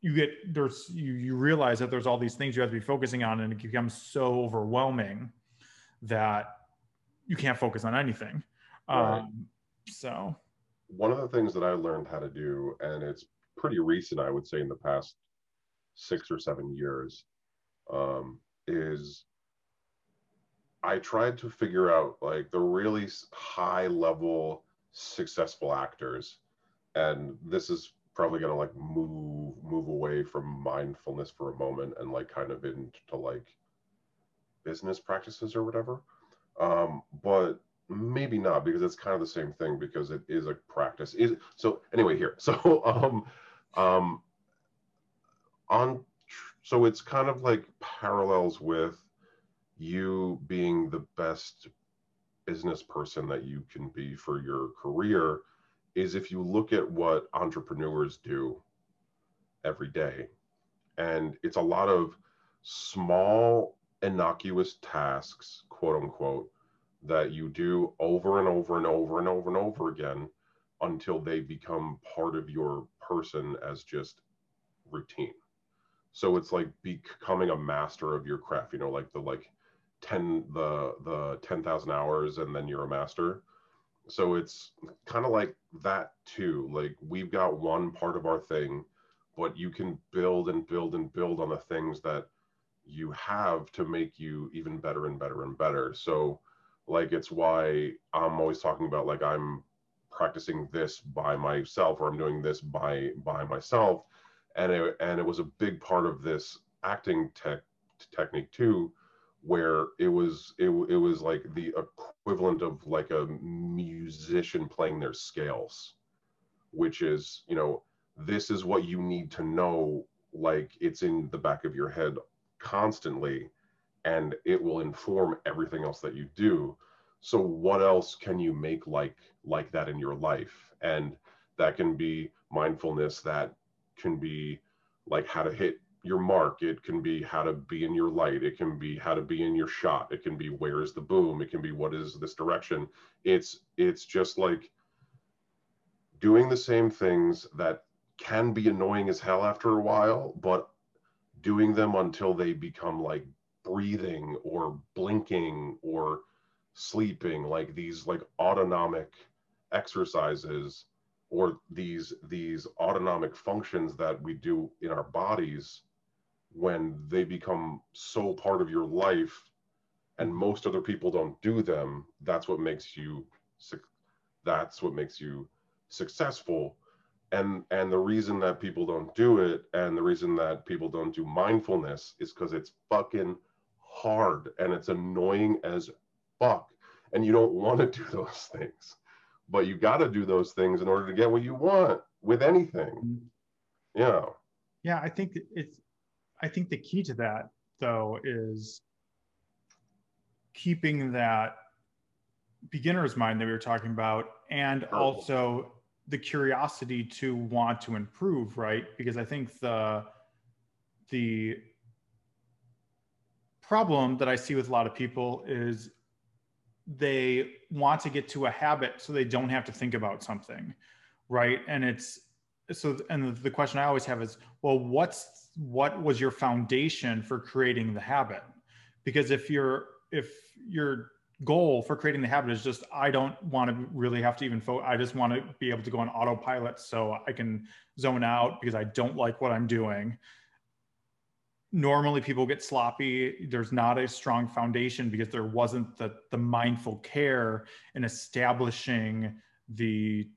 Speaker 1: you get there's you you realize that there's all these things you have to be focusing on and it becomes so overwhelming that you can't focus on anything. Right. um, so.
Speaker 2: One of the things that i learned how to do and it's pretty recent i would say in the past six or seven years um, is i tried to figure out like the really high level successful actors. And this is probably going to like move move away from mindfulness for a moment and like kind of into like business practices or whatever. Um, but maybe not because it's kind of the same thing because it is a practice. Is so anyway here. So um um on so it's kind of like parallels with you being the best business person that you can be for your career is if you look at what entrepreneurs do every day and it's a lot of small innocuous tasks quote unquote that you do over and over and over and over and over again until they become part of your person as just routine. So it's like becoming a master of your craft, you know, like the like 10 the the 10,000 hours and then you're a master. So it's kind of like that too. Like we've got one part of our thing, but you can build and build and build on the things that you have to make you even better and better and better. So like it's why i'm always talking about like i'm practicing this by myself or i'm doing this by by myself and it, and it was a big part of this acting tech technique too where it was it, it was like the equivalent of like a musician playing their scales which is you know this is what you need to know like it's in the back of your head constantly and it will inform everything else that you do. So what else can you make like like that in your life? And that can be mindfulness that can be like how to hit your mark. It can be how to be in your light. It can be how to be in your shot. It can be where is the boom? It can be what is this direction? It's it's just like doing the same things that can be annoying as hell after a while but doing them until they become like breathing or blinking or sleeping like these like autonomic exercises or these these autonomic functions that we do in our bodies when they become so part of your life and most other people don't do them that's what makes you that's what makes you successful. And and the reason that people don't do it and the reason that people don't do mindfulness is because it's fucking hard and it's annoying as fuck. And you don't want to do those things but you got to do those things in order to get what you want with anything. Mm-hmm. yeah.
Speaker 1: Yeah i think it's i think the key to that though is keeping that beginner's mind that we were talking about and also the curiosity to want to improve right? Because i think the the problem that i see with a lot of people is they want to get to a habit so they don't have to think about something right? And it's so and the question i always have is well what's what was your foundation for creating the habit? Because if your if your goal for creating the habit is just i don't want to really have to even fo- i just want to be able to go on autopilot so i can zone out because i don't like what i'm doing normally people get sloppy. There's not a strong foundation because there wasn't the the mindful care in establishing the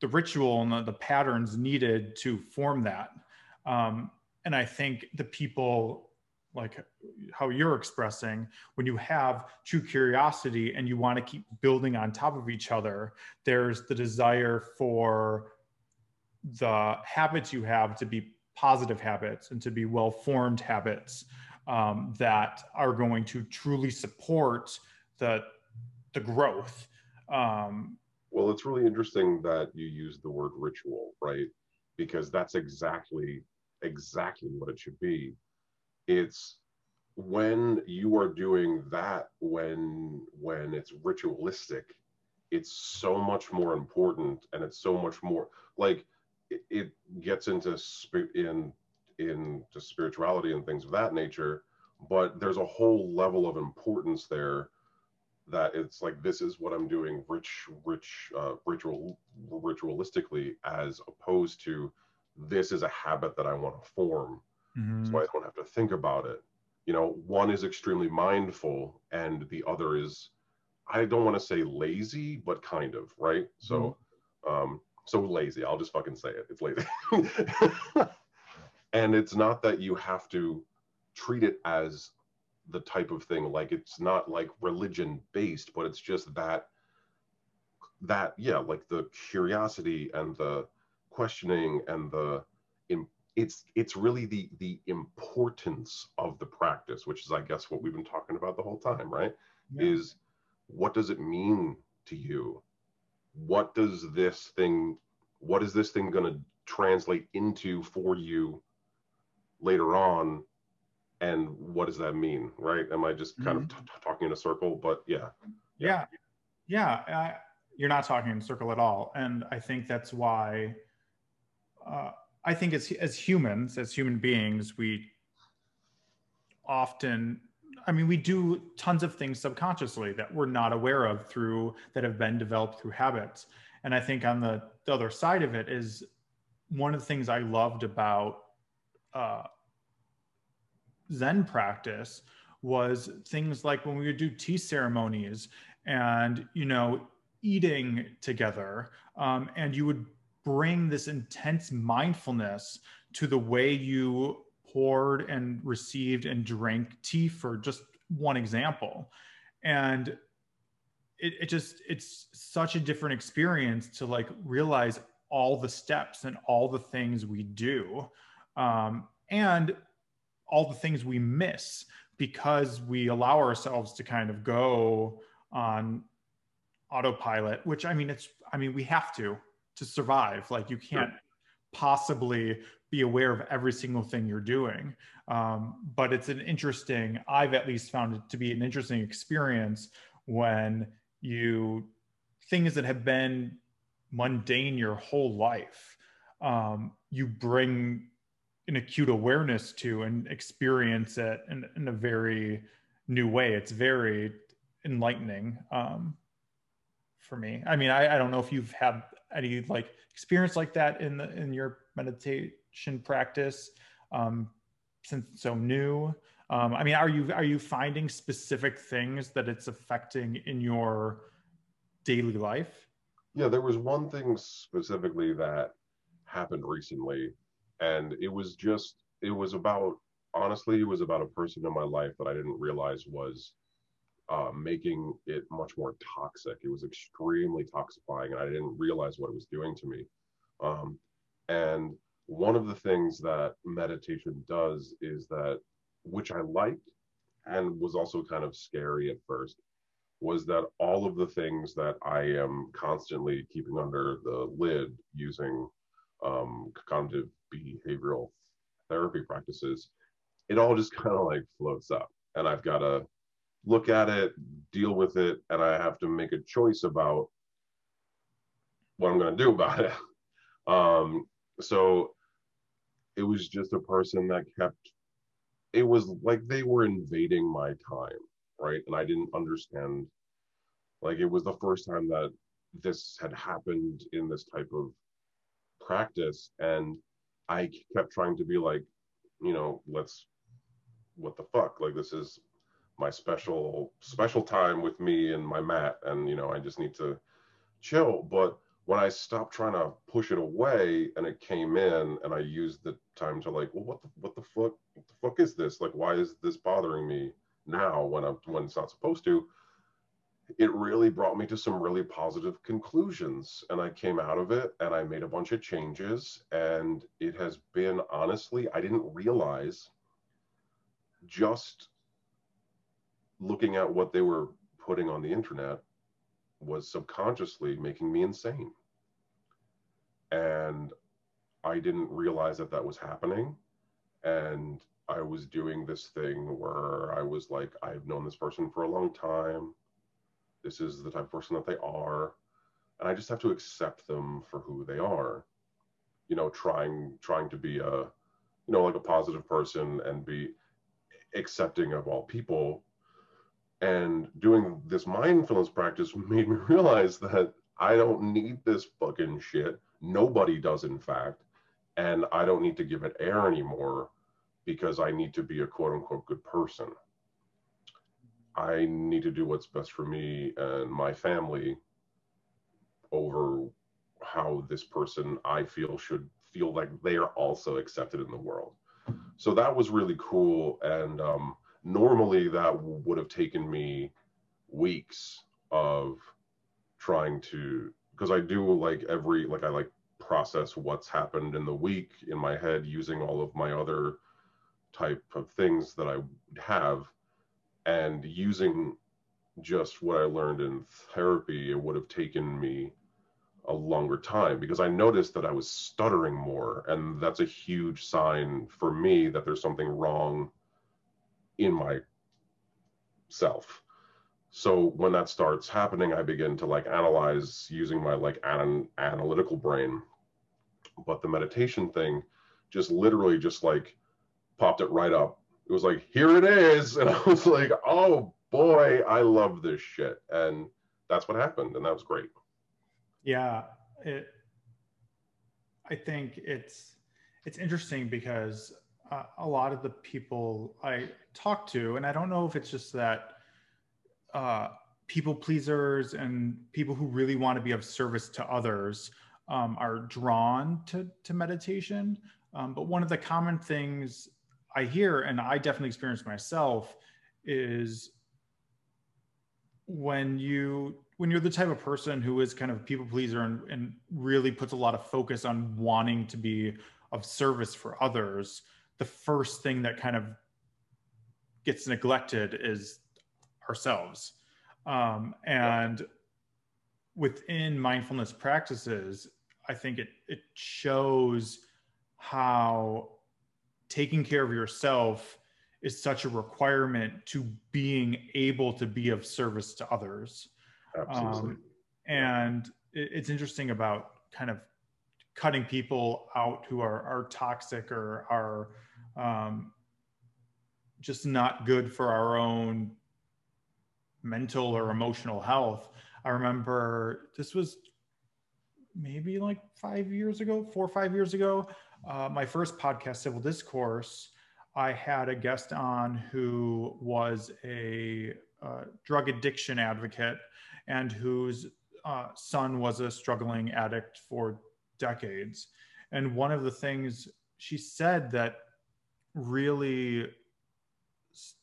Speaker 1: the ritual and the, the patterns needed to form that. Um, and i think the people like how you're expressing when you have true curiosity and you want to keep building on top of each other there's the desire for the habits you have to be positive habits and to be well formed habits um, that are going to truly support the the growth. Um,
Speaker 2: well, it's really interesting that you use the word ritual, right? Because that's exactly exactly what it should be. It's when you are doing that when when it's ritualistic it's so much more important and it's so much more like it, it gets into sp- in into spirituality and things of that nature but there's a whole level of importance there that it's like this is what i'm doing rich rich uh, ritual ritualistically as opposed to this is a habit that i want to form mm-hmm. so i don't have to think about it you know one is extremely mindful and the other is i don't want to say lazy but kind of right so mm-hmm. um so lazy. I'll just fucking say it. It's lazy. and it's not that you have to treat it as the type of thing like it's not like religion based but it's just that that yeah like the curiosity and the questioning and the it's it's really the the importance of the practice which is i guess what we've been talking about the whole time right yeah. is what does it mean to you what does this thing what is this thing going to translate into for you later on? And what does that mean right? Am i just kind mm-hmm. of t- talking in a circle? But yeah.
Speaker 1: Yeah. Yeah, yeah you're not talking in a circle at all. And i think that's why uh, i think as, as humans as human beings we often i mean we do tons of things subconsciously that we're not aware of through that have been developed through habits and i think on the, the other side of it is one of the things i loved about uh, Zen practice was things like when we would do tea ceremonies and, you know, eating together. Um, and you would bring this intense mindfulness to the way you poured and received and drank tea for just one example. And it, it just, it's such a different experience to like realize all the steps and all the things we do. Um, and all the things we miss because we allow ourselves to kind of go on autopilot which i mean it's i mean we have to to survive like you can't. Possibly be aware of every single thing you're doing um, but it's an interesting i've at least found it to be an interesting experience when you things that have been mundane your whole life um, you bring an acute awareness to and experience it in, in a very new way. It's very enlightening um, for me. I mean, I, I don't know if you've had any like experience like that in the in your meditation practice um, since so new. Um, I mean, are you are you finding specific things that it's affecting in your daily life?
Speaker 2: Yeah, there was one thing specifically that happened recently and it was just it was about honestly it was about a person in my life that i didn't realize was uh, making it much more toxic it was extremely toxifying and i didn't realize what it was doing to me um, and one of the things that meditation does is that which i liked and was also kind of scary at first was that all of the things that i am constantly keeping under the lid using um, cognitive behavioral therapy practices, it all just kind of like floats up. And I've got to look at it, deal with it, and I have to make a choice about what I'm going to do about it. Um, so it was just a person that kept, it was like they were invading my time, right? And I didn't understand. Like it was the first time that this had happened in this type of practice. And I kept trying to be like, you know, let's, what the fuck? Like, this is my special, special time with me and my mat. And, you know, I just need to chill. But when I stopped trying to push it away and it came in and I used the time to like, well, what the, what the fuck, what the fuck is this? Like, why is this bothering me now when I'm, when it's not supposed to? it really brought me to some really positive conclusions. And I came out of it and I made a bunch of changes. And it has been honestly, I didn't realize just looking at what they were putting on the internet was subconsciously making me insane. And I didn't realize that that was happening. And I was doing this thing where I was like, I've known this person for a long time this is the type of person that they are and i just have to accept them for who they are you know trying trying to be a you know like a positive person and be accepting of all people and doing this mindfulness practice made me realize that i don't need this fucking shit nobody does in fact and i don't need to give it air anymore because i need to be a quote unquote good person I need to do what's best for me and my family over how this person I feel should feel like they are also accepted in the world. So that was really cool. And um, normally that would have taken me weeks of trying to because I do like every like I like process what's happened in the week in my head using all of my other type of things that I have. And using just what I learned in therapy it would have taken me a longer time because I noticed that I was stuttering more. And that's a huge sign for me that there's something wrong in myself. So when that starts happening i begin to like analyze using my like an- analytical brain. But the meditation thing just literally just like popped it right up. It was like here it is. And i was like oh boy i love this shit. And that's what happened and that was great.
Speaker 1: Yeah it i think it's it's interesting because uh, a lot of the people i talk to and i don't know if it's just that uh, people pleasers and people who really want to be of service to others um, are drawn to, to meditation. Um, but one of the common things I hear, and I definitely experience myself, is when you when you're the type of person who is kind of people pleaser and, and really puts a lot of focus on wanting to be of service for others, the first thing that kind of gets neglected is ourselves. Um, and within mindfulness practices, I think it it shows how taking care of yourself is such a requirement to being able to be of service to others.
Speaker 2: absolutely
Speaker 1: Um, and it, it's interesting about kind of cutting people out who are are toxic or are um, just not good for our own mental or emotional health. I remember this was maybe like five years ago, four or five years ago. Uh, my first podcast, Civil Discourse, I had a guest on who was a uh, drug addiction advocate and whose uh, son was a struggling addict for decades. And one of the things she said that really st-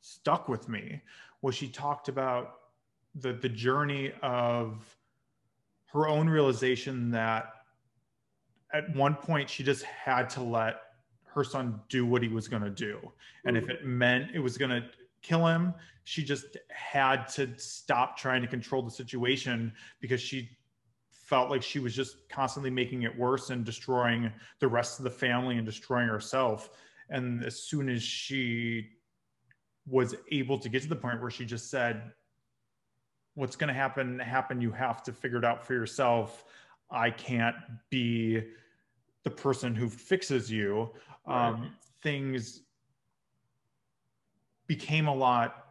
Speaker 1: stuck with me was she talked about the the journey of her own realization that at one point she just had to let her son do what he was going to do. And if mm-hmm. it meant it was going to kill him she just had to stop trying to control the situation because she felt like she was just constantly making it worse and destroying the rest of the family and destroying herself and as soon as she was able to get to the point where she just said, What's going to happen, happen. You have to figure it out for yourself. I can't be the person who fixes you.
Speaker 2: Right.
Speaker 1: Um, things became a lot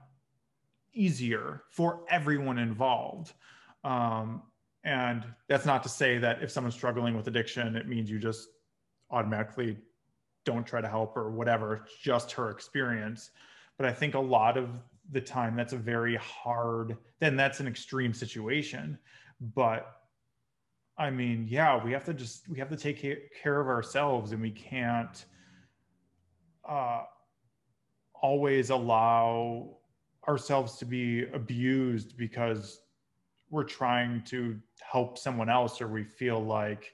Speaker 1: easier for everyone involved. Um, and that's not to say that if someone's struggling with addiction, it means you just automatically don't try to help or whatever. It's just her experience but i think a lot of the time that's a very hard then that's an extreme situation but i mean yeah we have to just we have to take care of ourselves and we can't uh always allow ourselves to be abused because we're trying to help someone else or we feel like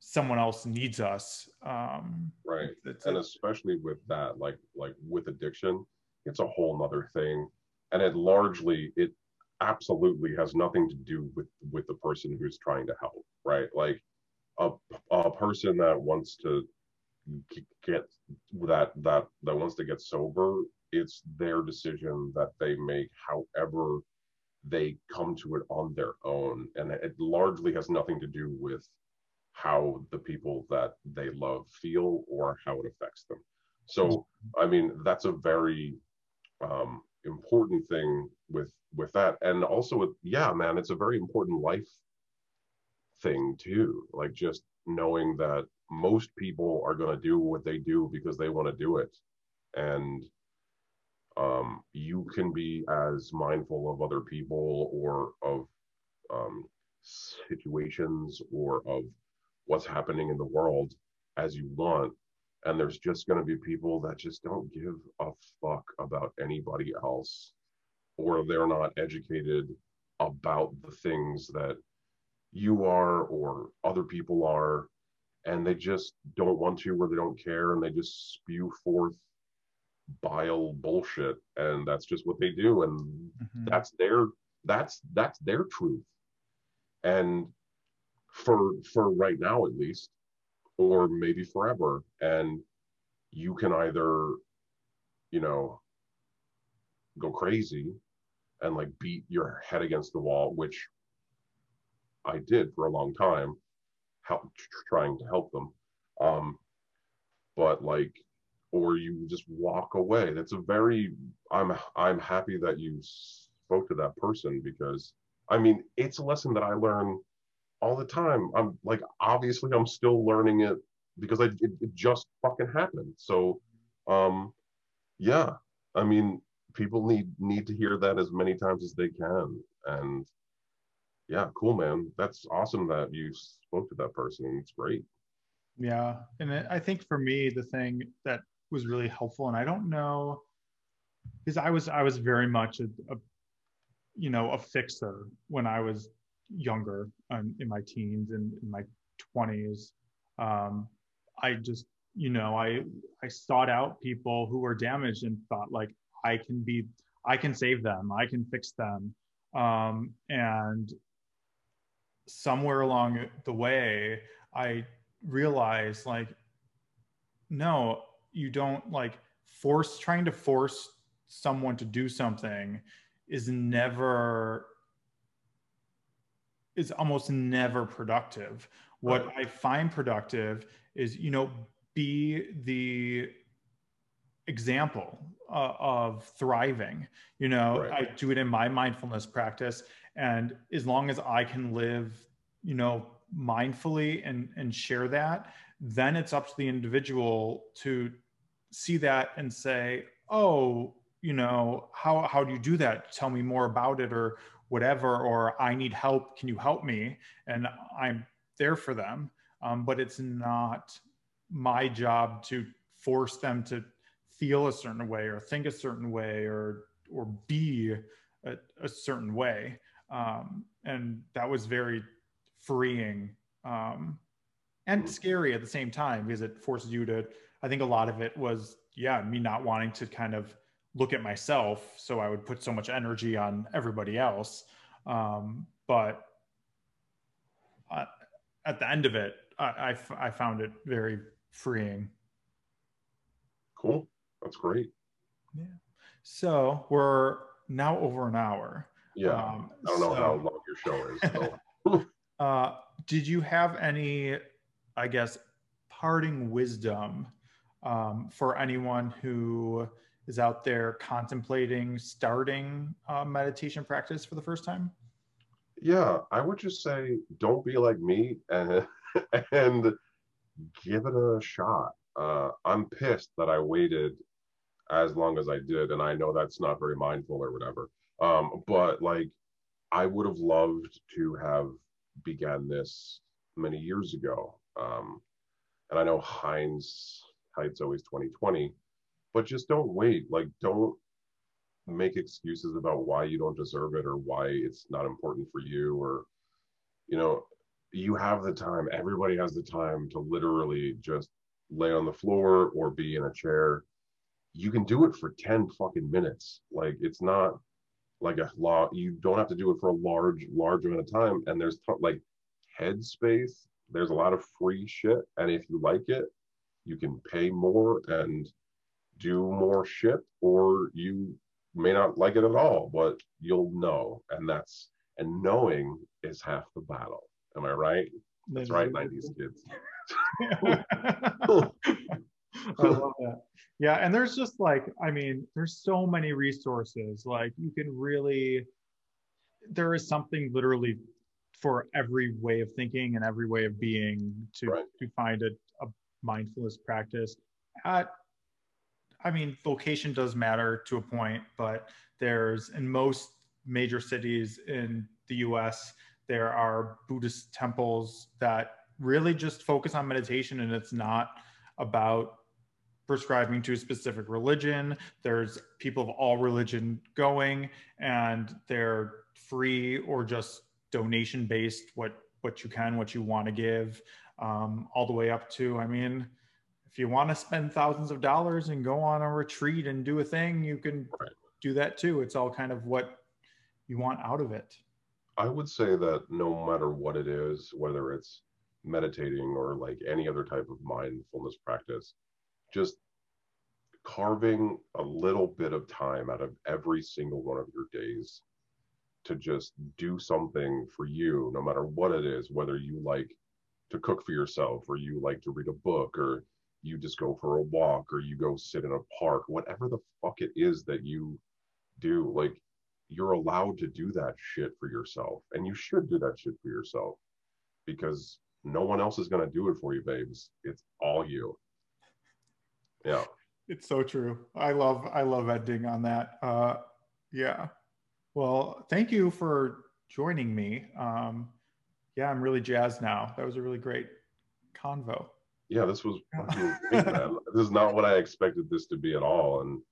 Speaker 1: someone else needs us um
Speaker 2: right.
Speaker 1: it's,
Speaker 2: and especially with that like like with addiction it's a whole nother thing. And it largely it absolutely has nothing to do with with the person who's trying to help right? Like a, a person that wants to get that that that wants to get sober it's their decision that they make however they come to it on their own. And it largely has nothing to do with how the people that they love feel or how it affects them. So i mean that's a very um, important thing with with that. And also with yeah man it's a very important life thing too. Like just knowing that most people are going to do what they do because they want to do it. And um, you can be as mindful of other people or of um, situations or of what's happening in the world as you want. And there's just going to be people that just don't give a fuck about anybody else or they're not educated about the things that you are or other people are. And they just don't want to or they don't care and they just spew forth bile bullshit. And that's just what they do. And mm-hmm. that's their that's that's their truth. And for for right now at least or maybe forever. And you can either you know go crazy and like beat your head against the wall which i did for a long time help trying to help them. Um but like or you just walk away. That's a very i'm i'm happy that you spoke to that person because i mean it's a lesson that i learn all the time. I'm like, obviously, I'm still learning it because I it, it just fucking happened. So, um, yeah, I mean, people need need to hear that as many times as they can. And yeah, cool, man. That's awesome that you spoke to that person. It's great.
Speaker 1: Yeah, and I think for me, the thing that was really helpful, and I don't know, because I was I was very much a, a you know a fixer when I was younger um, in my teens and in my 20s um, i just you know i i sought out people who were damaged and thought like i can be i can save them i can fix them. Um, and somewhere along the way i realized like no you don't like force trying to force someone to do something is never is almost never productive. What right. I find productive is, you know, be the example uh, of thriving. You know, right. I do it in my mindfulness practice. And as long as I can live, you know, mindfully and, and share that, then it's up to the individual to see that and say, oh, you know, how, how do you do that? Tell me more about it or, whatever, or I need help, can you help me? And I'm there for them. Um, but it's not my job to force them to feel a certain way or think a certain way or or be a, a certain way. Um, and that was very freeing um, and scary at the same time because it forces you to. I think a lot of it was yeah me not wanting to kind of look at myself so i would put so much energy on everybody else. Um, but uh, at the end of it I, I, found it very freeing.
Speaker 2: Cool. That's great.
Speaker 1: Yeah. So we're now over an hour.
Speaker 2: Yeah. Um, i don't know so, how long your show is
Speaker 1: so. uh, did you have any i guess parting wisdom um, for anyone who is out there contemplating starting a meditation practice for the first time?
Speaker 2: Yeah, I would just say don't be like me and and give it a shot. Uh, I'm pissed that I waited as long as I did, and I know that's not very mindful or whatever. Um, but like, I would have loved to have began this many years ago. Um, and I know Heinz, hindsight's always 2020, but just don't wait. Like, don't make excuses about why you don't deserve it or why it's not important for you or, you know, you have the time. Everybody has the time to literally just lay on the floor or be in a chair. You can do it for 10 fucking minutes. Like, it's not like a law. You don't have to do it for a large, large amount of time. And there's t- like headspace. There's a lot of free shit. And if you like it, you can pay more and do more shit or you may not like it at all but you'll know and that's and knowing is half the battle am i right that's right 90s kids
Speaker 1: I love that. Yeah, and there's just like, I mean, there's so many resources. Like you can really, there is something literally for every way of thinking and every way of being to right. to find a, a mindfulness practice at I mean, location does matter to a point, but there's in most major cities in the US, there are Buddhist temples that really just focus on meditation and it's not about prescribing to a specific religion. There's people of all religion going, and they're free or just donation based. What what you can, what you want to give, um, all the way up to. I mean, if you want to spend thousands of dollars and go on a retreat and do a thing, you can right. do that too. It's all kind of what you want out of it.
Speaker 2: I would say that no matter what it is, whether it's meditating or like any other type of mindfulness practice, just carving a little bit of time out of every single one of your days to just do something for you, no matter what it is, whether you like to cook for yourself or you like to read a book or you just go for a walk or you go sit in a park, whatever the fuck it is that you do, like you're allowed to do that shit for yourself and you should do that shit for yourself because no one else is going to do it for you, babes. It's all you. Yeah.
Speaker 1: It's so true. I love I love ending on that. Uh yeah. Well, thank you for joining me. Um yeah, I'm really jazzed now. That was a really great convo.
Speaker 2: Yeah, this was this is not what I expected this to be at all. And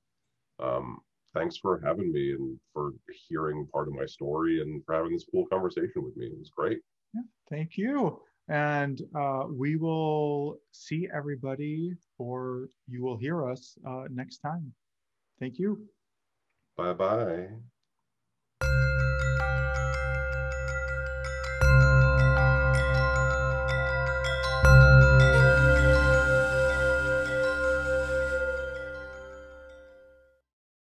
Speaker 2: um thanks for having me and for hearing part of my story and for having this cool conversation with me. It was great.
Speaker 1: Yeah, thank you. And uh, we will see everybody, or you will hear us uh, next time. Thank you.
Speaker 2: Bye bye.